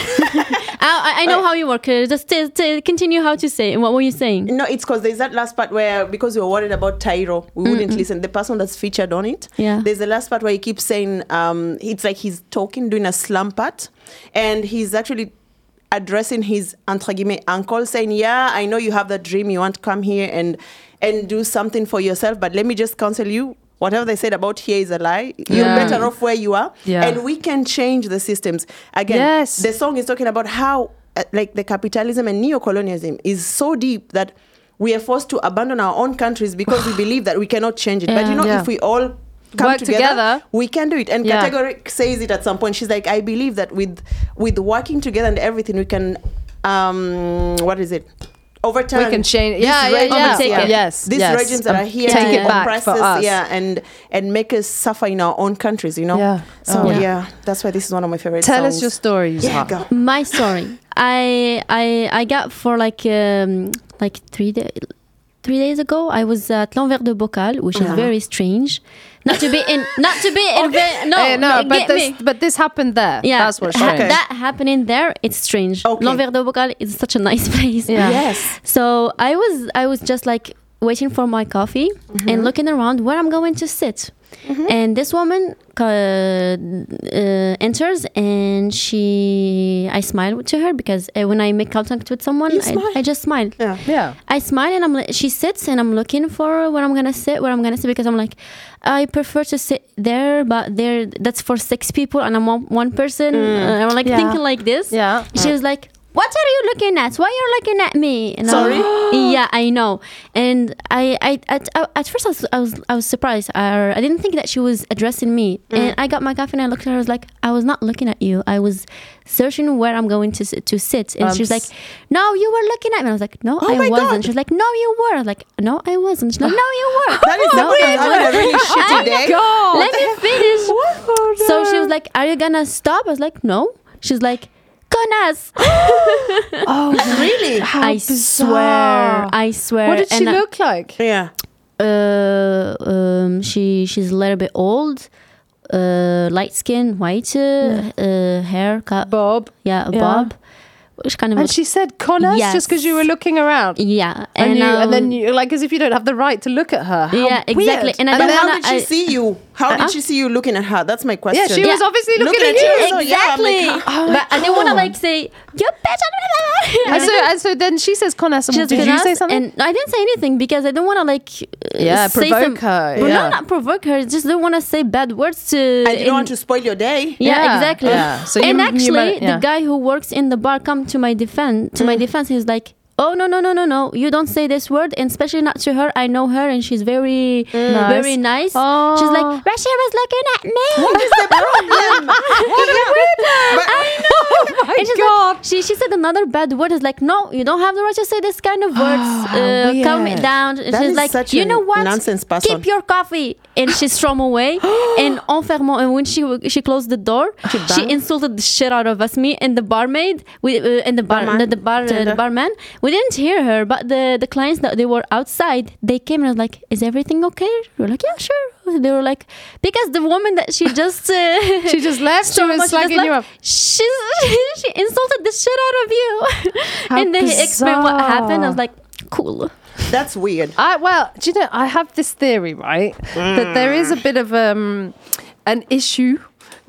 I, I know how you work. Uh, Just t- t- continue how to say. And what were you saying? No, it's because there's that last part where because we were worried about Tyro, we wouldn't listen. The person that's featured on it. Yeah. There's the last part where he keeps saying, um, it's like he's talking, doing a slam part, and he's actually addressing his entre guillemets uncle, saying, "Yeah, I know you have that dream. You want to come here and and do something for yourself, but let me just counsel you." Whatever they said about here is a lie. You're Yeah. better off where you are, Yeah. and we can change the systems. Again, Yes. the song is talking about how uh, like the capitalism and neo-colonialism is so deep that we are forced to abandon our own countries because we believe that we cannot change it but you know Yeah. if we all come Work together, together. we can do it and Yeah. KT Gorique says it at some point she's like i believe that with with working together and everything we can um what is it overturn We can change- these yeah, yeah, regimes, yeah. It. Yes, these yes. regimes that Um, are here take to it back oppress for us, us. yeah and and make us suffer in our own countries you know Yeah. so Oh. yeah. Yeah. that's why this is one of my favorite Tell songs us your story. yeah go. My story. I I I got for like um, like three days. Three days ago, I was at l'Envers de Bocal, which is very strange. Not to be in, not to be in. No, Eh, no, but get this, me. but this happened there. Yeah, that's what's ha- strange. that happening there, it's strange. Okay. L'Envers de Bocal is such a nice place. Yeah. yes So I was I was just like waiting for my coffee Mm-hmm. and looking around where I'm going to sit. And this woman uh, uh, enters and she I smile to her because uh, when I make contact with someone I. I just smile. yeah yeah. I smile and I'm li- she sits and I'm looking for where I'm gonna sit where I'm gonna sit because I'm like I prefer to sit there but there that's for six people and I'm one, one person uh, I'm like Yeah. thinking like this Yeah. she was like what are you looking at? Why you're looking at me? And Sorry? like, yeah I know. And I, I at, at first I was, I was I was surprised. I, I didn't think that she was addressing me. Mm. and I got my coffee and I looked at her I was like I was not looking at you. I was searching where I'm going to sit, to sit. And she was Um, like no you were looking at me. And I was like no Oh I wasn't. God. she was like no you were. I was like no I wasn't. She's like no you were. That is no, I having a wasn't. really shitty day. God. let me finish. Oh, so she was like are you gonna stop? I was like no. She's like connasse oh, really? How I bizarre. swear I swear What did she And I- look like? yeah uh, um, she she's a little bit old, uh, light skin, white, uh, uh, hair cut, Bob. yeah, Yeah. bob. Which kind of And she said Connors Yes. just because you were looking around. yeah, And, and, you, and then um, you like as if you don't have the right to look at her. How Yeah, exactly. weird. And I And don't how wanna- did she I- see you? How Uh-uh. did she see you looking at her? That's my question. yeah, she was obviously looking, Looking at at you. you. So, yeah, exactly. like, oh but I didn't want to like say you bitch. And so, and so then she says Connors. And did you say something? And I didn't say anything because I don't want to like uh, Yeah, say provoke some, her, yeah. no, not provoke her. Just don't want to say bad words to. and you in- don't want to spoil your day. Yeah, Yeah, exactly. yeah. So you- and you actually, might- yeah. the guy who works in the bar come to my defense. To my defense, he's like, "Oh no, no, no, no, no! You don't say this word, and especially not to her. I know her, and she's very, Nice. very nice. Oh. She's like, Russia was looking at me. What is the problem? But- oh my And she's God. like, she she said another bad word. Is like, no, you don't have the right to say this kind of words. how uh, calm it down. And That she's like, you know what? nonsense person. Keep your coffee. And she stormed away. and en fermant, and when she she closed the door, she, banged? insulted the shit out of us, me and the barmaid, we uh, and the bar, Barman? the, the bar, uh, the barman. We didn't hear her, but the the clients that they were outside, they came and I was like, "Is everything okay?" We were like, "Yeah, sure." They were like, because the woman that she just uh, She just left so much just slagging you like, off. She's, she insulted the shit out of you. How and then he explained what happened. I was like, cool. That's weird. I well, do you know? I have this theory, right? That there is a bit of um, an issue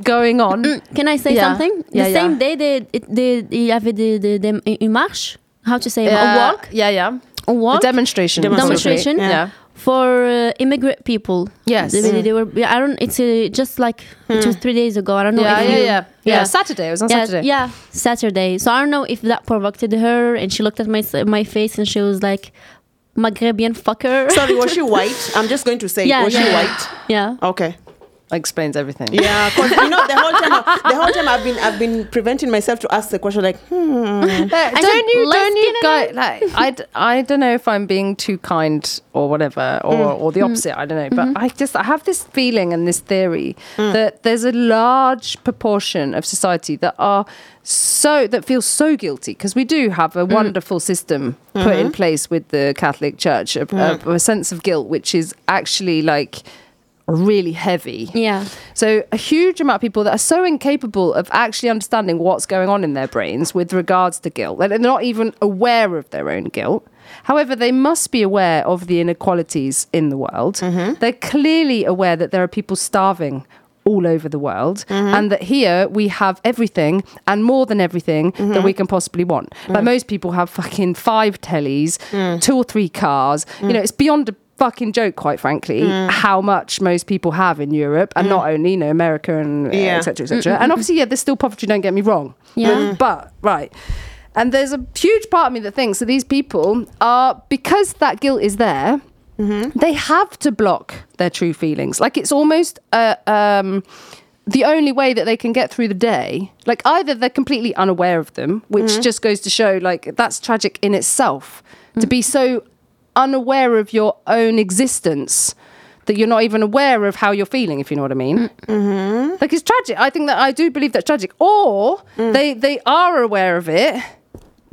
going on. Can I say Yeah. something? Yeah, the yeah. same day, they, it- they, il y avait des, des, des, une marche. How to say Uh, a walk? Yeah, yeah. A walk. The demonstration. Demonstration. Yeah. Yeah. for uh, immigrant people. Yes. They, they were. yeah, I don't. It's uh, just like two three days ago. I don't know. Yeah, if yeah, you, yeah, yeah. Saturday. It was on yeah, Saturday. yeah, Saturday. So I don't know if that provoked her, and she looked at my my face and she was like, "Maghrebian fucker." Sorry, was she white? I'm just going to say, Yeah, was yeah. she white? yeah. Okay. Explains everything. Yeah, because you know the whole time, the whole time I've been, I've been preventing myself to ask the question like, hmm. Don't said, you? "Let's Don't you get guys like? I, d- I don't know if I'm being too kind or whatever, or Mm. or the opposite. I don't know, Mm-hmm. but I just I have this feeling and this theory that there's a large proportion of society that are so that feel so guilty because we do have Mm. a wonderful system put in place with the Catholic Church, a, a, a sense of guilt which is actually like really heavy. Yeah. So a huge amount of people that are so incapable of actually understanding what's going on in their brains with regards to guilt. They're not even aware of their own guilt. However, they must be aware of the inequalities in the world. Mm-hmm. They're clearly aware that there are people starving all over the world mm-hmm. and that here we have everything and more than everything that mm-hmm. we can possibly want. Like mm. most people have fucking five tellies, mm. two or three cars. You mm. know, it's beyond a fucking joke, quite frankly, mm. how much most people have in Europe, and mm. not only you know America and uh, Yeah. etc. etc. And obviously, yeah, there's still poverty. Don't get me wrong. Yeah. But, but right. And there's a huge part of me that thinks that these people are because that guilt is there. Mm-hmm. They have to block their true feelings. Like it's almost uh, um, the only way that they can get through the day. Like either they're completely unaware of them, which mm-hmm. just goes to show like that's tragic in itself to mm. be so unaware of your own existence that you're not even aware of how you're feeling if you know what i mean. Mm-hmm. Like it's tragic. I think that i do believe that's tragic. Or mm. they they are aware of it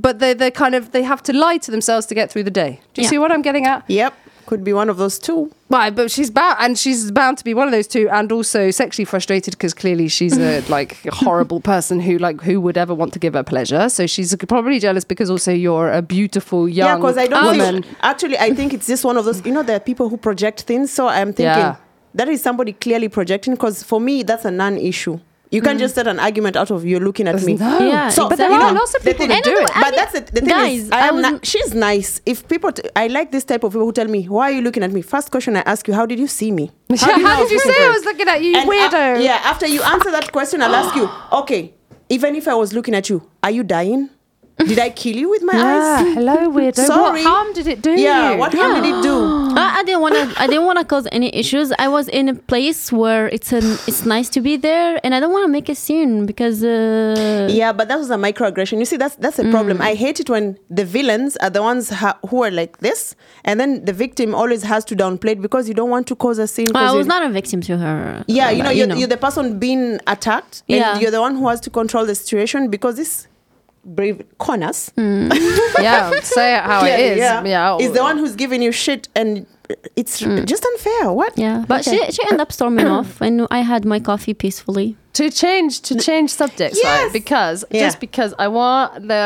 but they they kind of they have to lie to themselves to get through the day. Do you Yeah. see what i'm getting at? Yep, could be one of those two. Right, but she's bound, and she's bound to be one of those two, and also sexually frustrated because clearly she's a like horrible person who like who would ever want to give her pleasure. So she's probably jealous because also you're a beautiful young yeah, because I don't woman. think. Actually, I think it's just one of those. You know, there are people who project things. So I'm thinking Yeah. that is somebody clearly projecting. Because for me, that's a non-issue. You can't just set an argument out of you looking at me. No. Yeah, so, but there exactly. are lots of The people thing- that do it. But that's the, the thing Guys, is, I I am was- not, she's nice. If people, t- I like this type of people who tell me, "Why are you looking at me?" First question I ask you, "How did you see me?" How, do you know did you say I was looking at you, you And, uh, weirdo? yeah, after you answer that question, I'll ask you, okay, even if I was looking at you, are you dying? Did I kill you with my Yeah, eyes? hello, weirdo. Sorry. What harm did it do Yeah, you? what harm did it do? I, I didn't want to. I didn't want to cause any issues. I was in a place where it's an. It's nice to be there, and I don't want to make a scene because. Uh, Yeah, but that was a microaggression. You see, that's that's a problem. I hate it when the villains are the ones ha- who are like this, and then the victim always has to downplay it because you don't want to cause a scene. 'cause I was not a victim to her. Yeah, you know, you're, you're the person being attacked, and Yeah. you're the one who has to control the situation because this brave corners, hmm. yeah, say it how it clearly, is. yeah, is the oh. one who's giving you shit, and it's hmm. just unfair. What? Yeah, but Okay. she she ended up storming off, and I had my coffee peacefully. to change to change subjects right Yes. because Yeah. just because i want the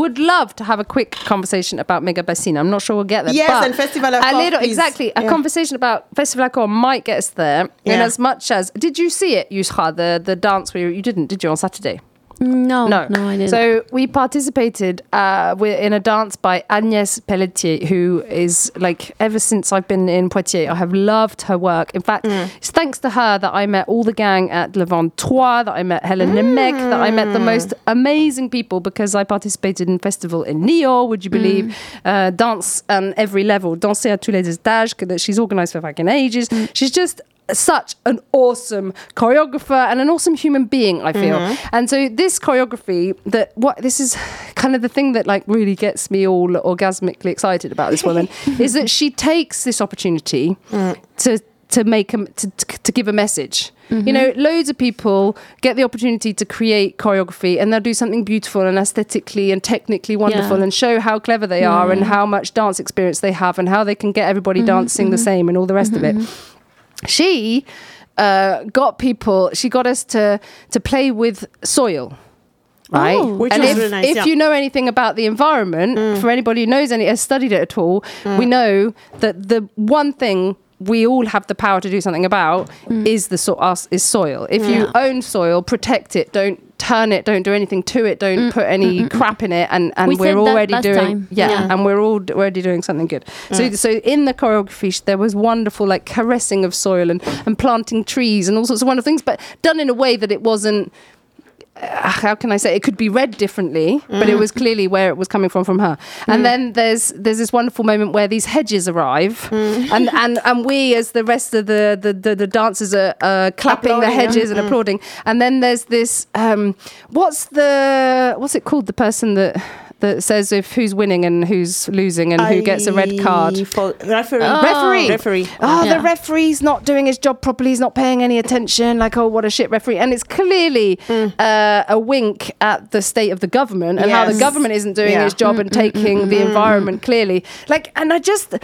would love to have a quick conversation about mega bassina i'm not sure we'll get there Yes, but and Festival À Corps, little please. exactly a Yeah. conversation about festival À Corps might get us there in as much as did you see it Yusha, the the dance where you didn't did you on saturday No, no, no, I didn't. So we participated uh, in a dance by Agnès Pelletier, who is like ever since I've been in Poitiers, I have loved her work. In fact, mm. it's thanks to her that I met all the gang at Le Vent that I met Helen Nemec, that I met the mm. most amazing people because I participated in festival in Niort. Would you mm. believe? Uh, dance on every level, danser à tous les étages that she's organised for fucking ages. She's just such an awesome choreographer and an awesome human being i feel. Mm-hmm. And so this choreography that what this is kind of the thing that like really gets me all orgasmically excited about this woman is that she takes this opportunity mm. to to make a to, to give a message. You mm-hmm. know loads of people get the opportunity to create choreography and they'll do something beautiful and aesthetically and technically wonderful Yeah. and show how clever they are and how much dance experience they have and how they can get everybody mm-hmm. dancing the same and all the rest of it she uh, got people she got us to to play with soil right Oh. Which and was if, really nice, if yeah. you know anything about the environment mm. for anybody who knows any has studied it at all mm. we know that the one thing we all have the power to do something about mm. is the so- is soil. If you own soil, protect it. Don't turn it. Don't do anything to it. Don't put any crap in it. And and We we're already doing yeah, Yeah. and we're all already doing something good. So so in the choreography, there was wonderful like caressing of soil and and planting trees and all sorts of wonderful things, but done in a way that it wasn't how can I say? It could be read differently, but it was clearly where it was coming from from her. And then there's there's this wonderful moment where these hedges arrive, and, and and we as the rest of the the, the, the dancers are uh, clapping the Applauding, yeah. hedges and applauding. And then there's this um, what's the what's it called? The person that that says if who's winning and who's losing and who gets a red card. I- For referee. Oh. Referee. Referee. Oh, Yeah. the referee's not doing his job properly. He's not paying any attention. Like, oh, what a shit referee. And it's clearly mm. uh, a wink at the state of the government and how the government isn't doing Yeah. his job and mm, mm, taking the environment clearly. Like, and I just,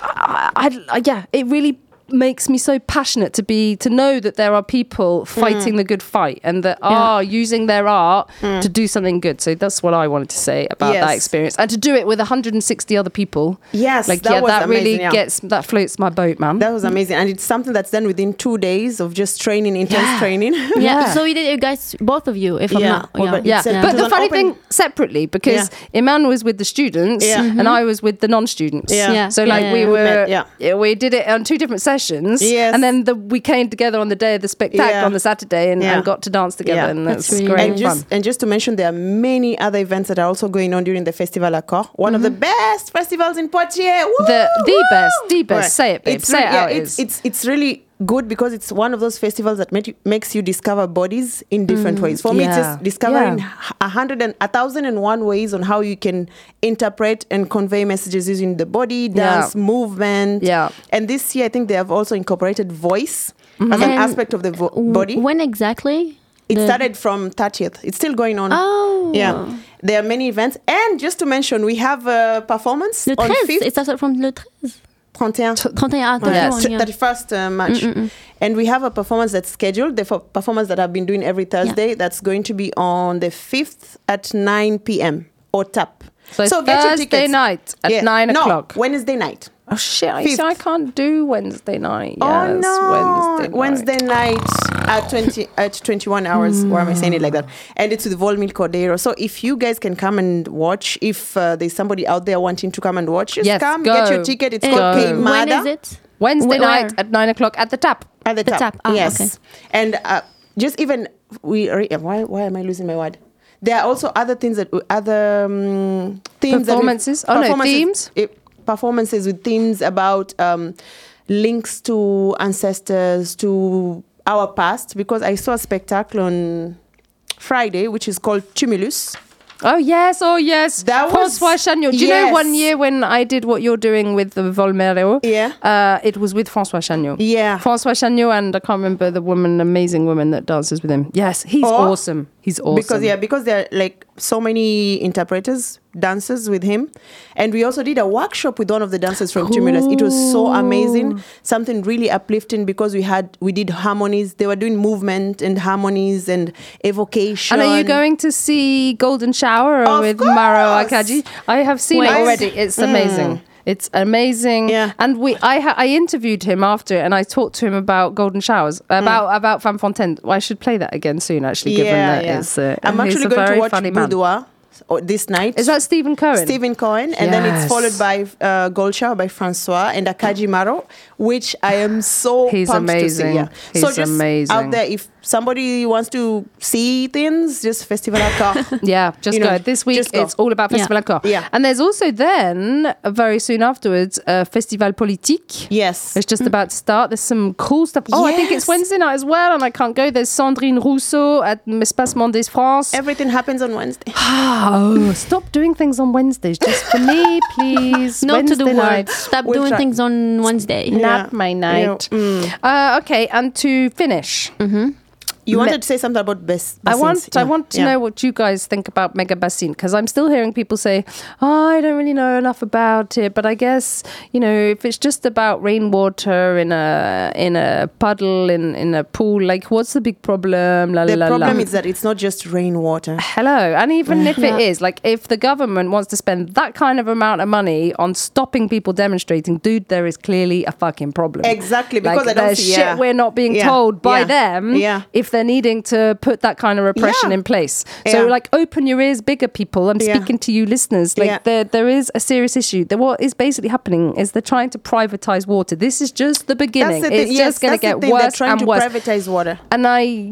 I, I, I- yeah, it really makes me so passionate to be to know that there are people mm. fighting the good fight and that are using their art mm. to do something good so that's what i wanted to say about that experience and to do it with 160 other people Yes, like that yeah was that really yeah. gets that floats my boat man That was amazing. And it's something that's done within two days of just training, intense Yeah. training. Yeah. Yeah. So you did you guys, both of you, if I'm not. Well, but yeah, It's a- but the funny open- thing separately because Iman was with the students Yeah. and mm-hmm. I was with the non-students. Yeah. Yeah. So like Yeah, we were, Yeah. yeah, we did it on two different sessions. Yes. and then the, we came together on the day of the spectacle Yeah. on the Saturday and, Yeah. and got to dance together, Yeah. and That's that's, really great and fun. just and just to mention, there are many other events that are also going on during the Festival À Corps. One of the mm-hmm. best festivals in Poitiers. Woo! The- the Woo! best, the best. Right. Say it, babe. It's Say re- it yeah, it it's. It's it's really good because it's one of those festivals that make you, makes you discover bodies in different mm. ways. For me, it's just discovering Yeah. a hundred and a thousand and one ways on how you can interpret and convey messages using the body, dance, movement. Yeah. And this year, I think they have also incorporated voice mm-hmm. as an And aspect of the vo- body. When exactly? It The- started from 30th. It's still going on. Oh. Yeah. There are many events. And just to mention, we have a performance Le on 5th, it started from le 13. 31. 31, ah, Yeah. 31, yeah. 31st uh, March. And we have a performance that's scheduled, the fo- performance that I've been doing every Thursday, that's going to be on the 5th at 9 p.m. or tap. So, get your Thursday tickets. night at Yeah. nine No, o'clock. Wednesday night. Oh shit! I, Fifth. so I can't do Wednesday night. oh no! Wednesday night. Wednesday night at twenty at twenty one hours. Why am I saying it like that? And it's with Volmil Cordero. So if you guys can come and watch, if uh, there's somebody out there wanting to come and watch, just Yes, come go. get your ticket. It's And called Go. K when Mada it? Wednesday Where? night at nine o'clock at the tap. at the, The top. tap. Ah, yes, okay. and uh, just even we. are- Why why am I losing my word? There are also other things that other um, themes that we- Performances? Oh, no, themes? eh, performances with themes about um, links to ancestors, to our past. Because I saw a spectacle on Friday, which is called Tumulus. Oh yes, oh yes. That was- François Chaignaud. Do you know one year when I did what you're doing with the Volmero? Yeah. Uh, it was with François Chaignaud. Yeah. François Chaignaud and I can't remember the woman, amazing woman that dances with him. Yes, he's Oh. awesome. He's awesome. Because yeah, because there are like so many interpreters, dancers with him, and we also did a workshop with one of the dancers from Tumulus. It was so amazing, something really uplifting because we had we did harmonies. They were doing movement and harmonies and evocation. And are you going to see Golden Shower with Maro course. Akaji? I have seen Wait. it already. It's amazing. Mm. It's amazing. Yeah. And we, I, ha- I interviewed him after, it and I talked to him about Golden Showers, about about Femme Fontaine. Well, I should play that again soon, actually, given that it's. Uh, I'm actually going to watch funny man. Or this night. Is that Steven Cohen? Steven Cohen, and then it's followed by uh, by Francois and Akaji Maro, which I am so He's pumped amazing. to see. Yeah. so He's just amazing. out there, if somebody wants to see things, just Festival À Corps. Yeah, just You go. know, this week go. it's all about Yeah. Festival À Corps. Yeah. And there's also then, uh, very soon afterwards, uh, Festival Politique. yes. It's just about to start. There's some cool stuff. Oh, I think it's Wednesday night as well, and I can't go. There's Sandrine Rousseau at Espace Mendès France. Everything happens on Wednesday. Oh, stop doing things on Wednesdays just for me, please. No to the night. word. Stop We'll doing try. things on Wednesday. Nap my night. Yeah. Mm. Uh, okay, and to finish, You Me- wanted to say something about best. I want I want to yeah. know what you guys think about mega basin because I'm still hearing people say, "Oh, I don't really know enough about it." But I guess you know if it's just about rainwater in a in a puddle in in a pool, like what's the big problem? La, The la, problem la. is that it's not just rainwater. Hello, and even if it is, like, if the government wants to spend that kind of amount of money on stopping people demonstrating, dude, there is clearly a fucking problem. Exactly, Like, because I don't see- shit yeah. we're not being Yeah, told by yeah, them yeah. if they're needing to put that kind of repression Yeah. in place. So, Yeah. like, open your ears bigger, people. I'm Yeah. speaking to you, listeners. Like, there, there is a serious issue. The, what is basically happening is they're trying to privatize water. This is just the beginning. The it's. Yes, just going to the get thing. They're worse trying and to worse. privatize water. And I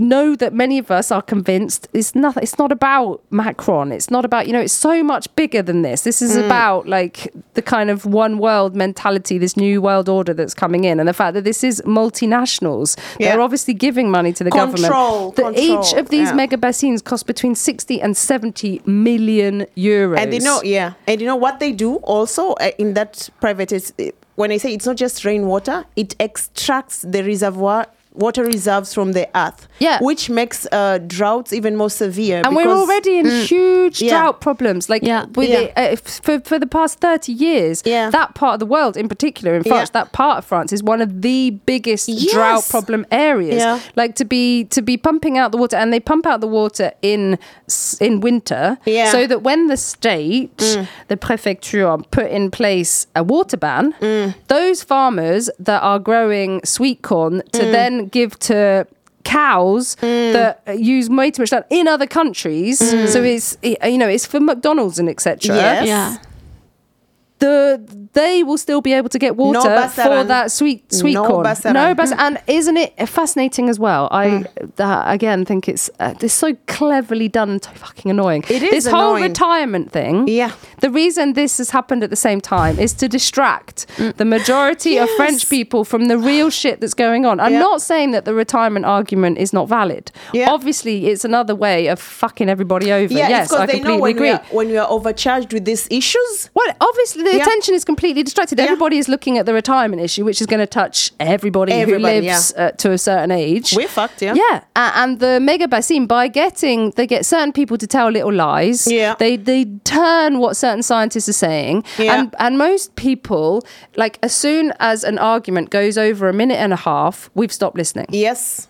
know that many of us are convinced it's not. It's not about Macron. It's not about you know. It's so much bigger than this. This Mm. is about like the kind of one world mentality, this new world order that's coming in, and the fact that this is multinationals. They're obviously giving money to the Control, government. That each of these yeah. mega bassins cost between sixty and seventy million euros. And you know, yeah, and you know what they do also uh, in that private uh, when I say it's not just rainwater, it extracts the reservoir water reserves from the earth, Yeah. which makes uh, droughts even more severe. and we're already in huge Yeah. drought problems. Like Yeah. with Yeah. it, uh, for for the past thirty years, Yeah. that part of the world, in particular in Yeah. France, that part of France is one of the biggest Yes. drought problem areas. Yeah. Like to be to be pumping out the water, and they pump out the water in in winter, Yeah. Mm. so that when the state, the prefecture, put in place a water ban, Mm. those farmers that are growing sweet corn to Mm. Then give to cows mm. that use way too much land in other countries. Mm. So it's you know it's for McDonald's and etc. Yes. Yeah. The they will still be able to get water for that sweet sweet No corn. basaran. No bas and isn't it fascinating as well? I that, again think it's uh, it's so cleverly done and so fucking annoying. It is this whole retirement thing. Yeah. The reason this has happened at the same time is to distract the majority of French people from the real shit that's going on. I'm Yeah. not saying that the retirement argument is not valid. Yeah. Obviously, it's another way of fucking everybody over. Yeah, yes, I they completely know when agree. we, are, when we are overcharged with these issues. Well, obviously, the Yeah. attention is completely distracted. Yeah. Everybody is looking at the retirement issue, which is going to touch everybody, Everybody, who lives uh, to a certain age. We're fucked, yeah. Yeah, A- and the mega basin by getting they get certain people to tell little lies. Yeah. they they turn what certain scientists are saying, Yeah. and and most people like as soon as an argument goes over a minute and a half, we've stopped listening. Yes.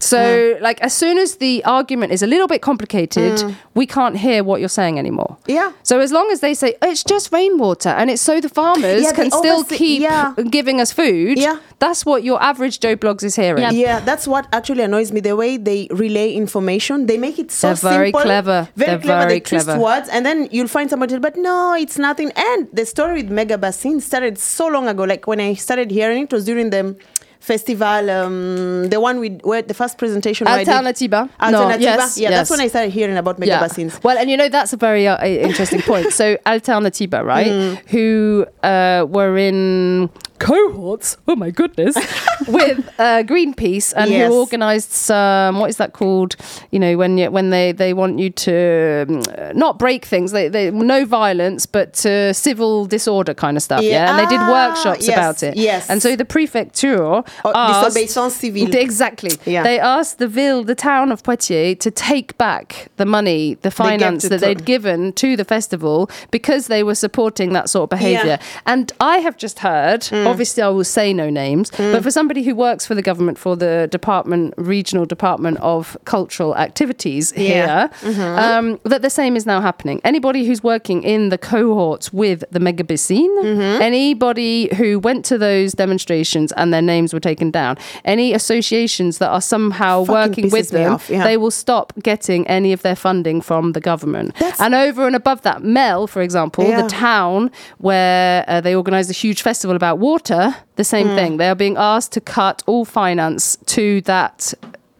So like as soon as the argument is a little bit complicated, we can't hear what you're saying anymore. Mm. Yeah. So as long as they say "Oh, it's just rainwater and it's so the farmers Yeah, can still keep yeah. giving us food, Yeah. that's what your average Joe blogs is hearing. Yeah. Yeah, that's what actually annoys me. The way they relay information, they make it so They're very simple, clever. Very They're clever. very they twist clever. words, and then you'll find somebody. But no, it's nothing. And the story with Mega Basin started so long ago. Like when I started hearing it, was during the festival, um, the one with where the first presentation. did- Alternatiba. No, yes, yeah, that's when I started hearing about Mega Basins. Well, and you know that's a very uh, interesting point. So Alternatiba, right? Mm. Who uh, were in cohorts? Oh my goodness, with uh, Greenpeace and Yes. who organised some. What is that called? You know, when you, when they they want you to um, not break things. They, they no violence, but uh, civil disorder kind of stuff. Yeah, Yeah. and they did Ah, workshops yes, about it. yes. and so the prefecture Oh, asked, civile. Exactly. Yeah. They asked the ville, the town of Poitiers, to take back the money, the finance to that they'd given to the festival because they were supporting that sort of behaviour. And I have just heard, Mm. Obviously, I will say no names, but for somebody who works for the government for the department, regional department of cultural activities Yeah. here, Mm-hmm. um, that the same is now happening. Anybody who's working in the cohorts with the Mega Basin, Mm-hmm. anybody who went to those demonstrations and their names were taken down, any associations that are somehow Fucking working with them, off, yeah. they will stop getting any of their funding from the government. That's- and over and above that, Melle, for example, Yeah. the town where uh, they organised a huge festival about water, the same Mm. thing. They are being asked to cut all finance to that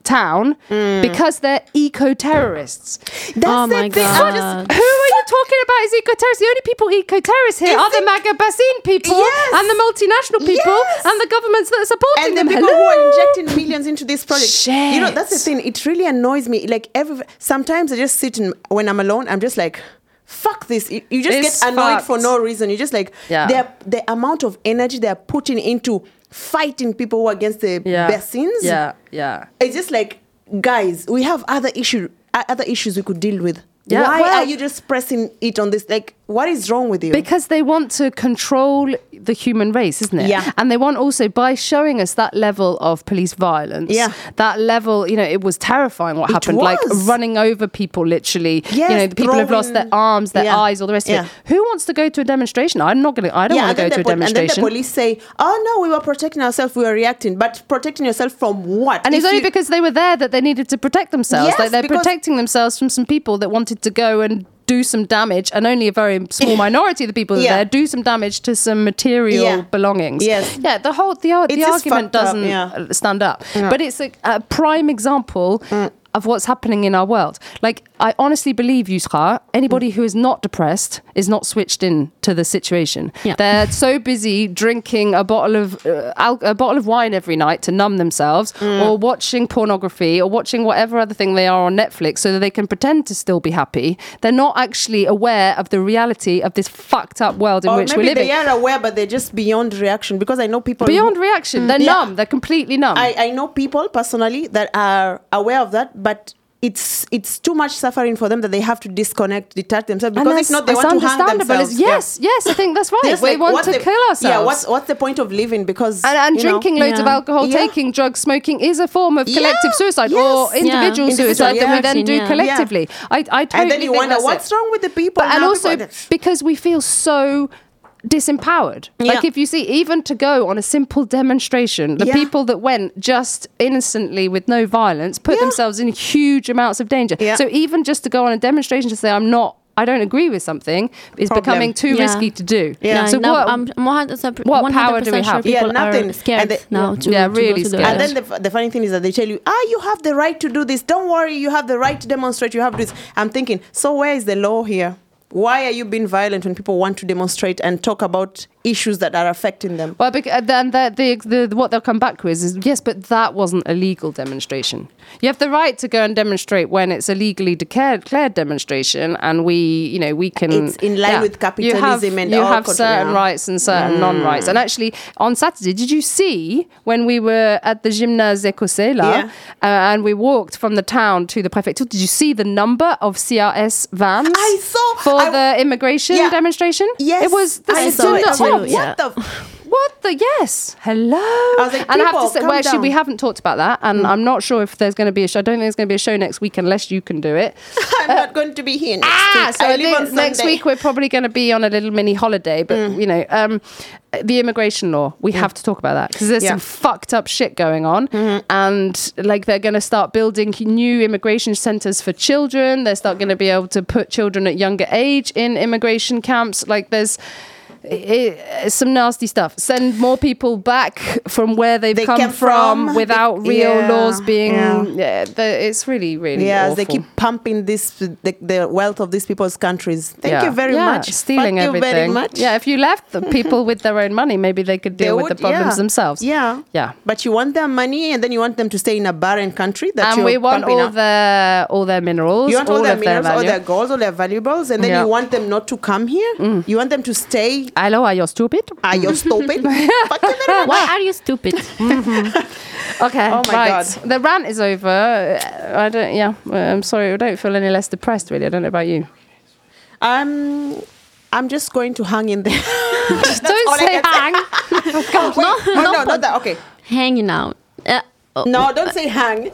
town Mm. because they're eco-terrorists. That's Oh the my thing. God. Just- Who are you talking about as eco-terrorists? The only people eco-terrorists here Is are the it- Maga Basin people Yes. and the multinational people Yes. and the governments that are supporting and the them. people Hello? who are injecting millions into this project. You know, that's the thing. It really annoys me. Like every sometimes I just sit in when I'm alone. I'm just like. Fuck this! You, you just get annoyed for no reason. You just like Yeah. the amount of energy they're putting into fighting people who are against the Yeah. basins. Yeah, yeah. It's just like guys, we have other issue, other issues we could deal with. Yeah, Why well- are you just pressing it on this? Like, what is wrong with you? Because they want to control the human race, isn't it? Yeah. And they want also by showing us that level of police violence. Yeah. That level, you know, it was terrifying what It happened. Like running over people, literally. you know, the people have lost their arms, their Yeah. eyes, all the rest of Yeah. it. Who wants to go to a demonstration? I'm not gonna. I don't yeah, want to go to a pol- and then the demonstration. police say, "Oh no, we were protecting ourselves. We were reacting, but protecting yourself from what?" And it's only you- because they were there that they needed to protect themselves. Yes, like they're protecting themselves from some people that wanted to go and do some damage, and only a very small minority of the people Yeah. there do some damage to some material Yeah. belongings. Yes. Yeah, the whole the, the argument doesn't yeah. uh, stand up. But it's a, a prime example of what's happening in our world. Like I honestly believe, Yusra, anybody mm. who is not depressed is not switched in to the situation. Yeah. They're so busy drinking a bottle of uh, al- a bottle of wine every night to numb themselves, mm. or watching pornography, or watching whatever other thing they are on Netflix, so that they can pretend to still be happy. They're not actually aware of the reality of this fucked up world in or which we're living. they are aware, but they're just beyond reaction. Because I know people who- Beyond reaction, mm. they're Yeah. numb. They're completely numb. I, I know people personally that are aware of that, but it's it's too much suffering for them that they have to disconnect, detach themselves And because if that's- not, they want to hang understandable. themselves. It's- Yes, yes, I think that's right. Just we like, want to the- kill ourselves. Yeah, what's what's the point of living? Because and, and you know, drinking loads of alcohol, Yeah. taking drugs, smoking is a form of collective Yeah. suicide Yes. or individual Individual, suicide that we then do Yeah. collectively. I, I totally and then you think wonder what's it. wrong with the people. But, and also People- because we feel so disempowered. Like if you see, even to go on a simple demonstration, the Yeah. people that went just innocently with no violence put Yeah. themselves in huge amounts of danger. Yeah. So even just to go on a demonstration to say I'm not. I don't agree with something is Problem. becoming too Yeah. risky to do. Yeah. So no, what? I'm 100%, what 100% power do we sure have? Yeah, nothing. are scared they- now to, Yeah, to go really to the scared. And then the, the funny thing is that they tell you, ah, you have the right to do this. Don't worry, you have the right to demonstrate. You have this. I'm thinking, so where is the law here? Why are you being violent when people want to demonstrate and talk about issues that are affecting them? Well, bec- then the, the, the, what they'll come back with is yes, but that wasn't a legal demonstration. You have the right to go and demonstrate when it's a legally declared, declared demonstration, and we, you know, we can. It's in line with You have, capitalism and you have certain yeah. rights and certain non-rights. And actually, on Saturday, did you see when we were at the Gymnase Écossais Yeah. uh, and we walked from the town to the prefecture? Did you see the number of CRS vans? I saw- I- the immigration Yeah. demonstration. Yes, it was. The I saw it oh, too, what yeah. What the? What the yes? Hello. was like, and I have to say, well, actually, we haven't talked about that, and mm. I'm not sure if there's going to be a show. I don't think there's going to be a show next week unless you can do it. I'm uh, not going to be here next ah, week. so I I think next week we're probably going to be on a little mini holiday, but mm. you know, um, the immigration law. We mm. have to talk about that because there's Yeah. some fucked up shit going on, mm-hmm. and like they're going to start building new immigration centers for children. They're start going to be able to put children at younger age in immigration camps. Like there's. I- i- some nasty stuff. Send more people back from where they've They come from, from. without They- real yeah, laws being. yeah. Yeah, the, it's really, really. Yes, they keep pumping this the, the wealth of these people's countries. Thank Yeah. you very much. Stealing Thank everything. you very much. Yeah, if you left the people with their own money, maybe they could They deal with would- the problems themselves. Yeah. Yeah. But you want their money and then you want them to stay in a barren country that and you're we want all up. their all their minerals, You want all, their of minerals, all their goals, all their valuables, and then. Mm. you want them not to come here. You want them to stay. Hello, are you stupid? Are you stupid? Fuck you very much. Why are you stupid? Okay, Oh my right. God. The rant is over. I don't. Yeah, I'm sorry. I don't feel any less depressed. Really, I don't know about you. Um, I'm just going to hang in there. don't all I say can say. hang. oh, no, not that. Okay. Hanging out. Uh, oh, No, don't say hang.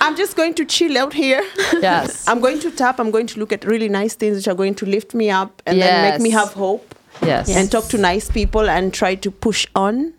I'm just going to chill out here. yes. I'm going to tap. I'm going to look at really nice things which are going to lift me up and then make me have hope yes. and talk to nice people and try to push on.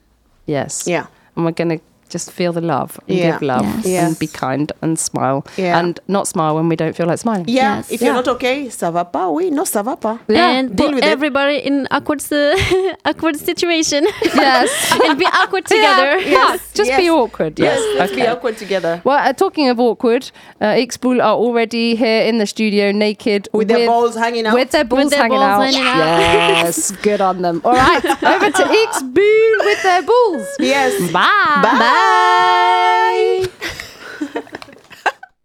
Yes. Yeah. And we're gonna just feel the love and Yeah. give love Yes. Yes. and be kind and smile Yeah. and not smile when we don't feel like smiling. Yeah. Yes. If you're not okay, ça va pas. Oui, no, ça va pas. Yeah. and deal put with it. everybody in awkward uh, awkward situation. Yes. and be awkward together. Yeah, yeah, just be awkward. Yes. Yes, let's be awkward together. Well, uh, talking of awkward, uh, Ixbul are already here in the studio naked With their balls hanging out. With their balls, their hanging, balls out. hanging out. Yes, good on them. All right, over to Ixbul with their balls. Yes. Bye. Bye. Bye.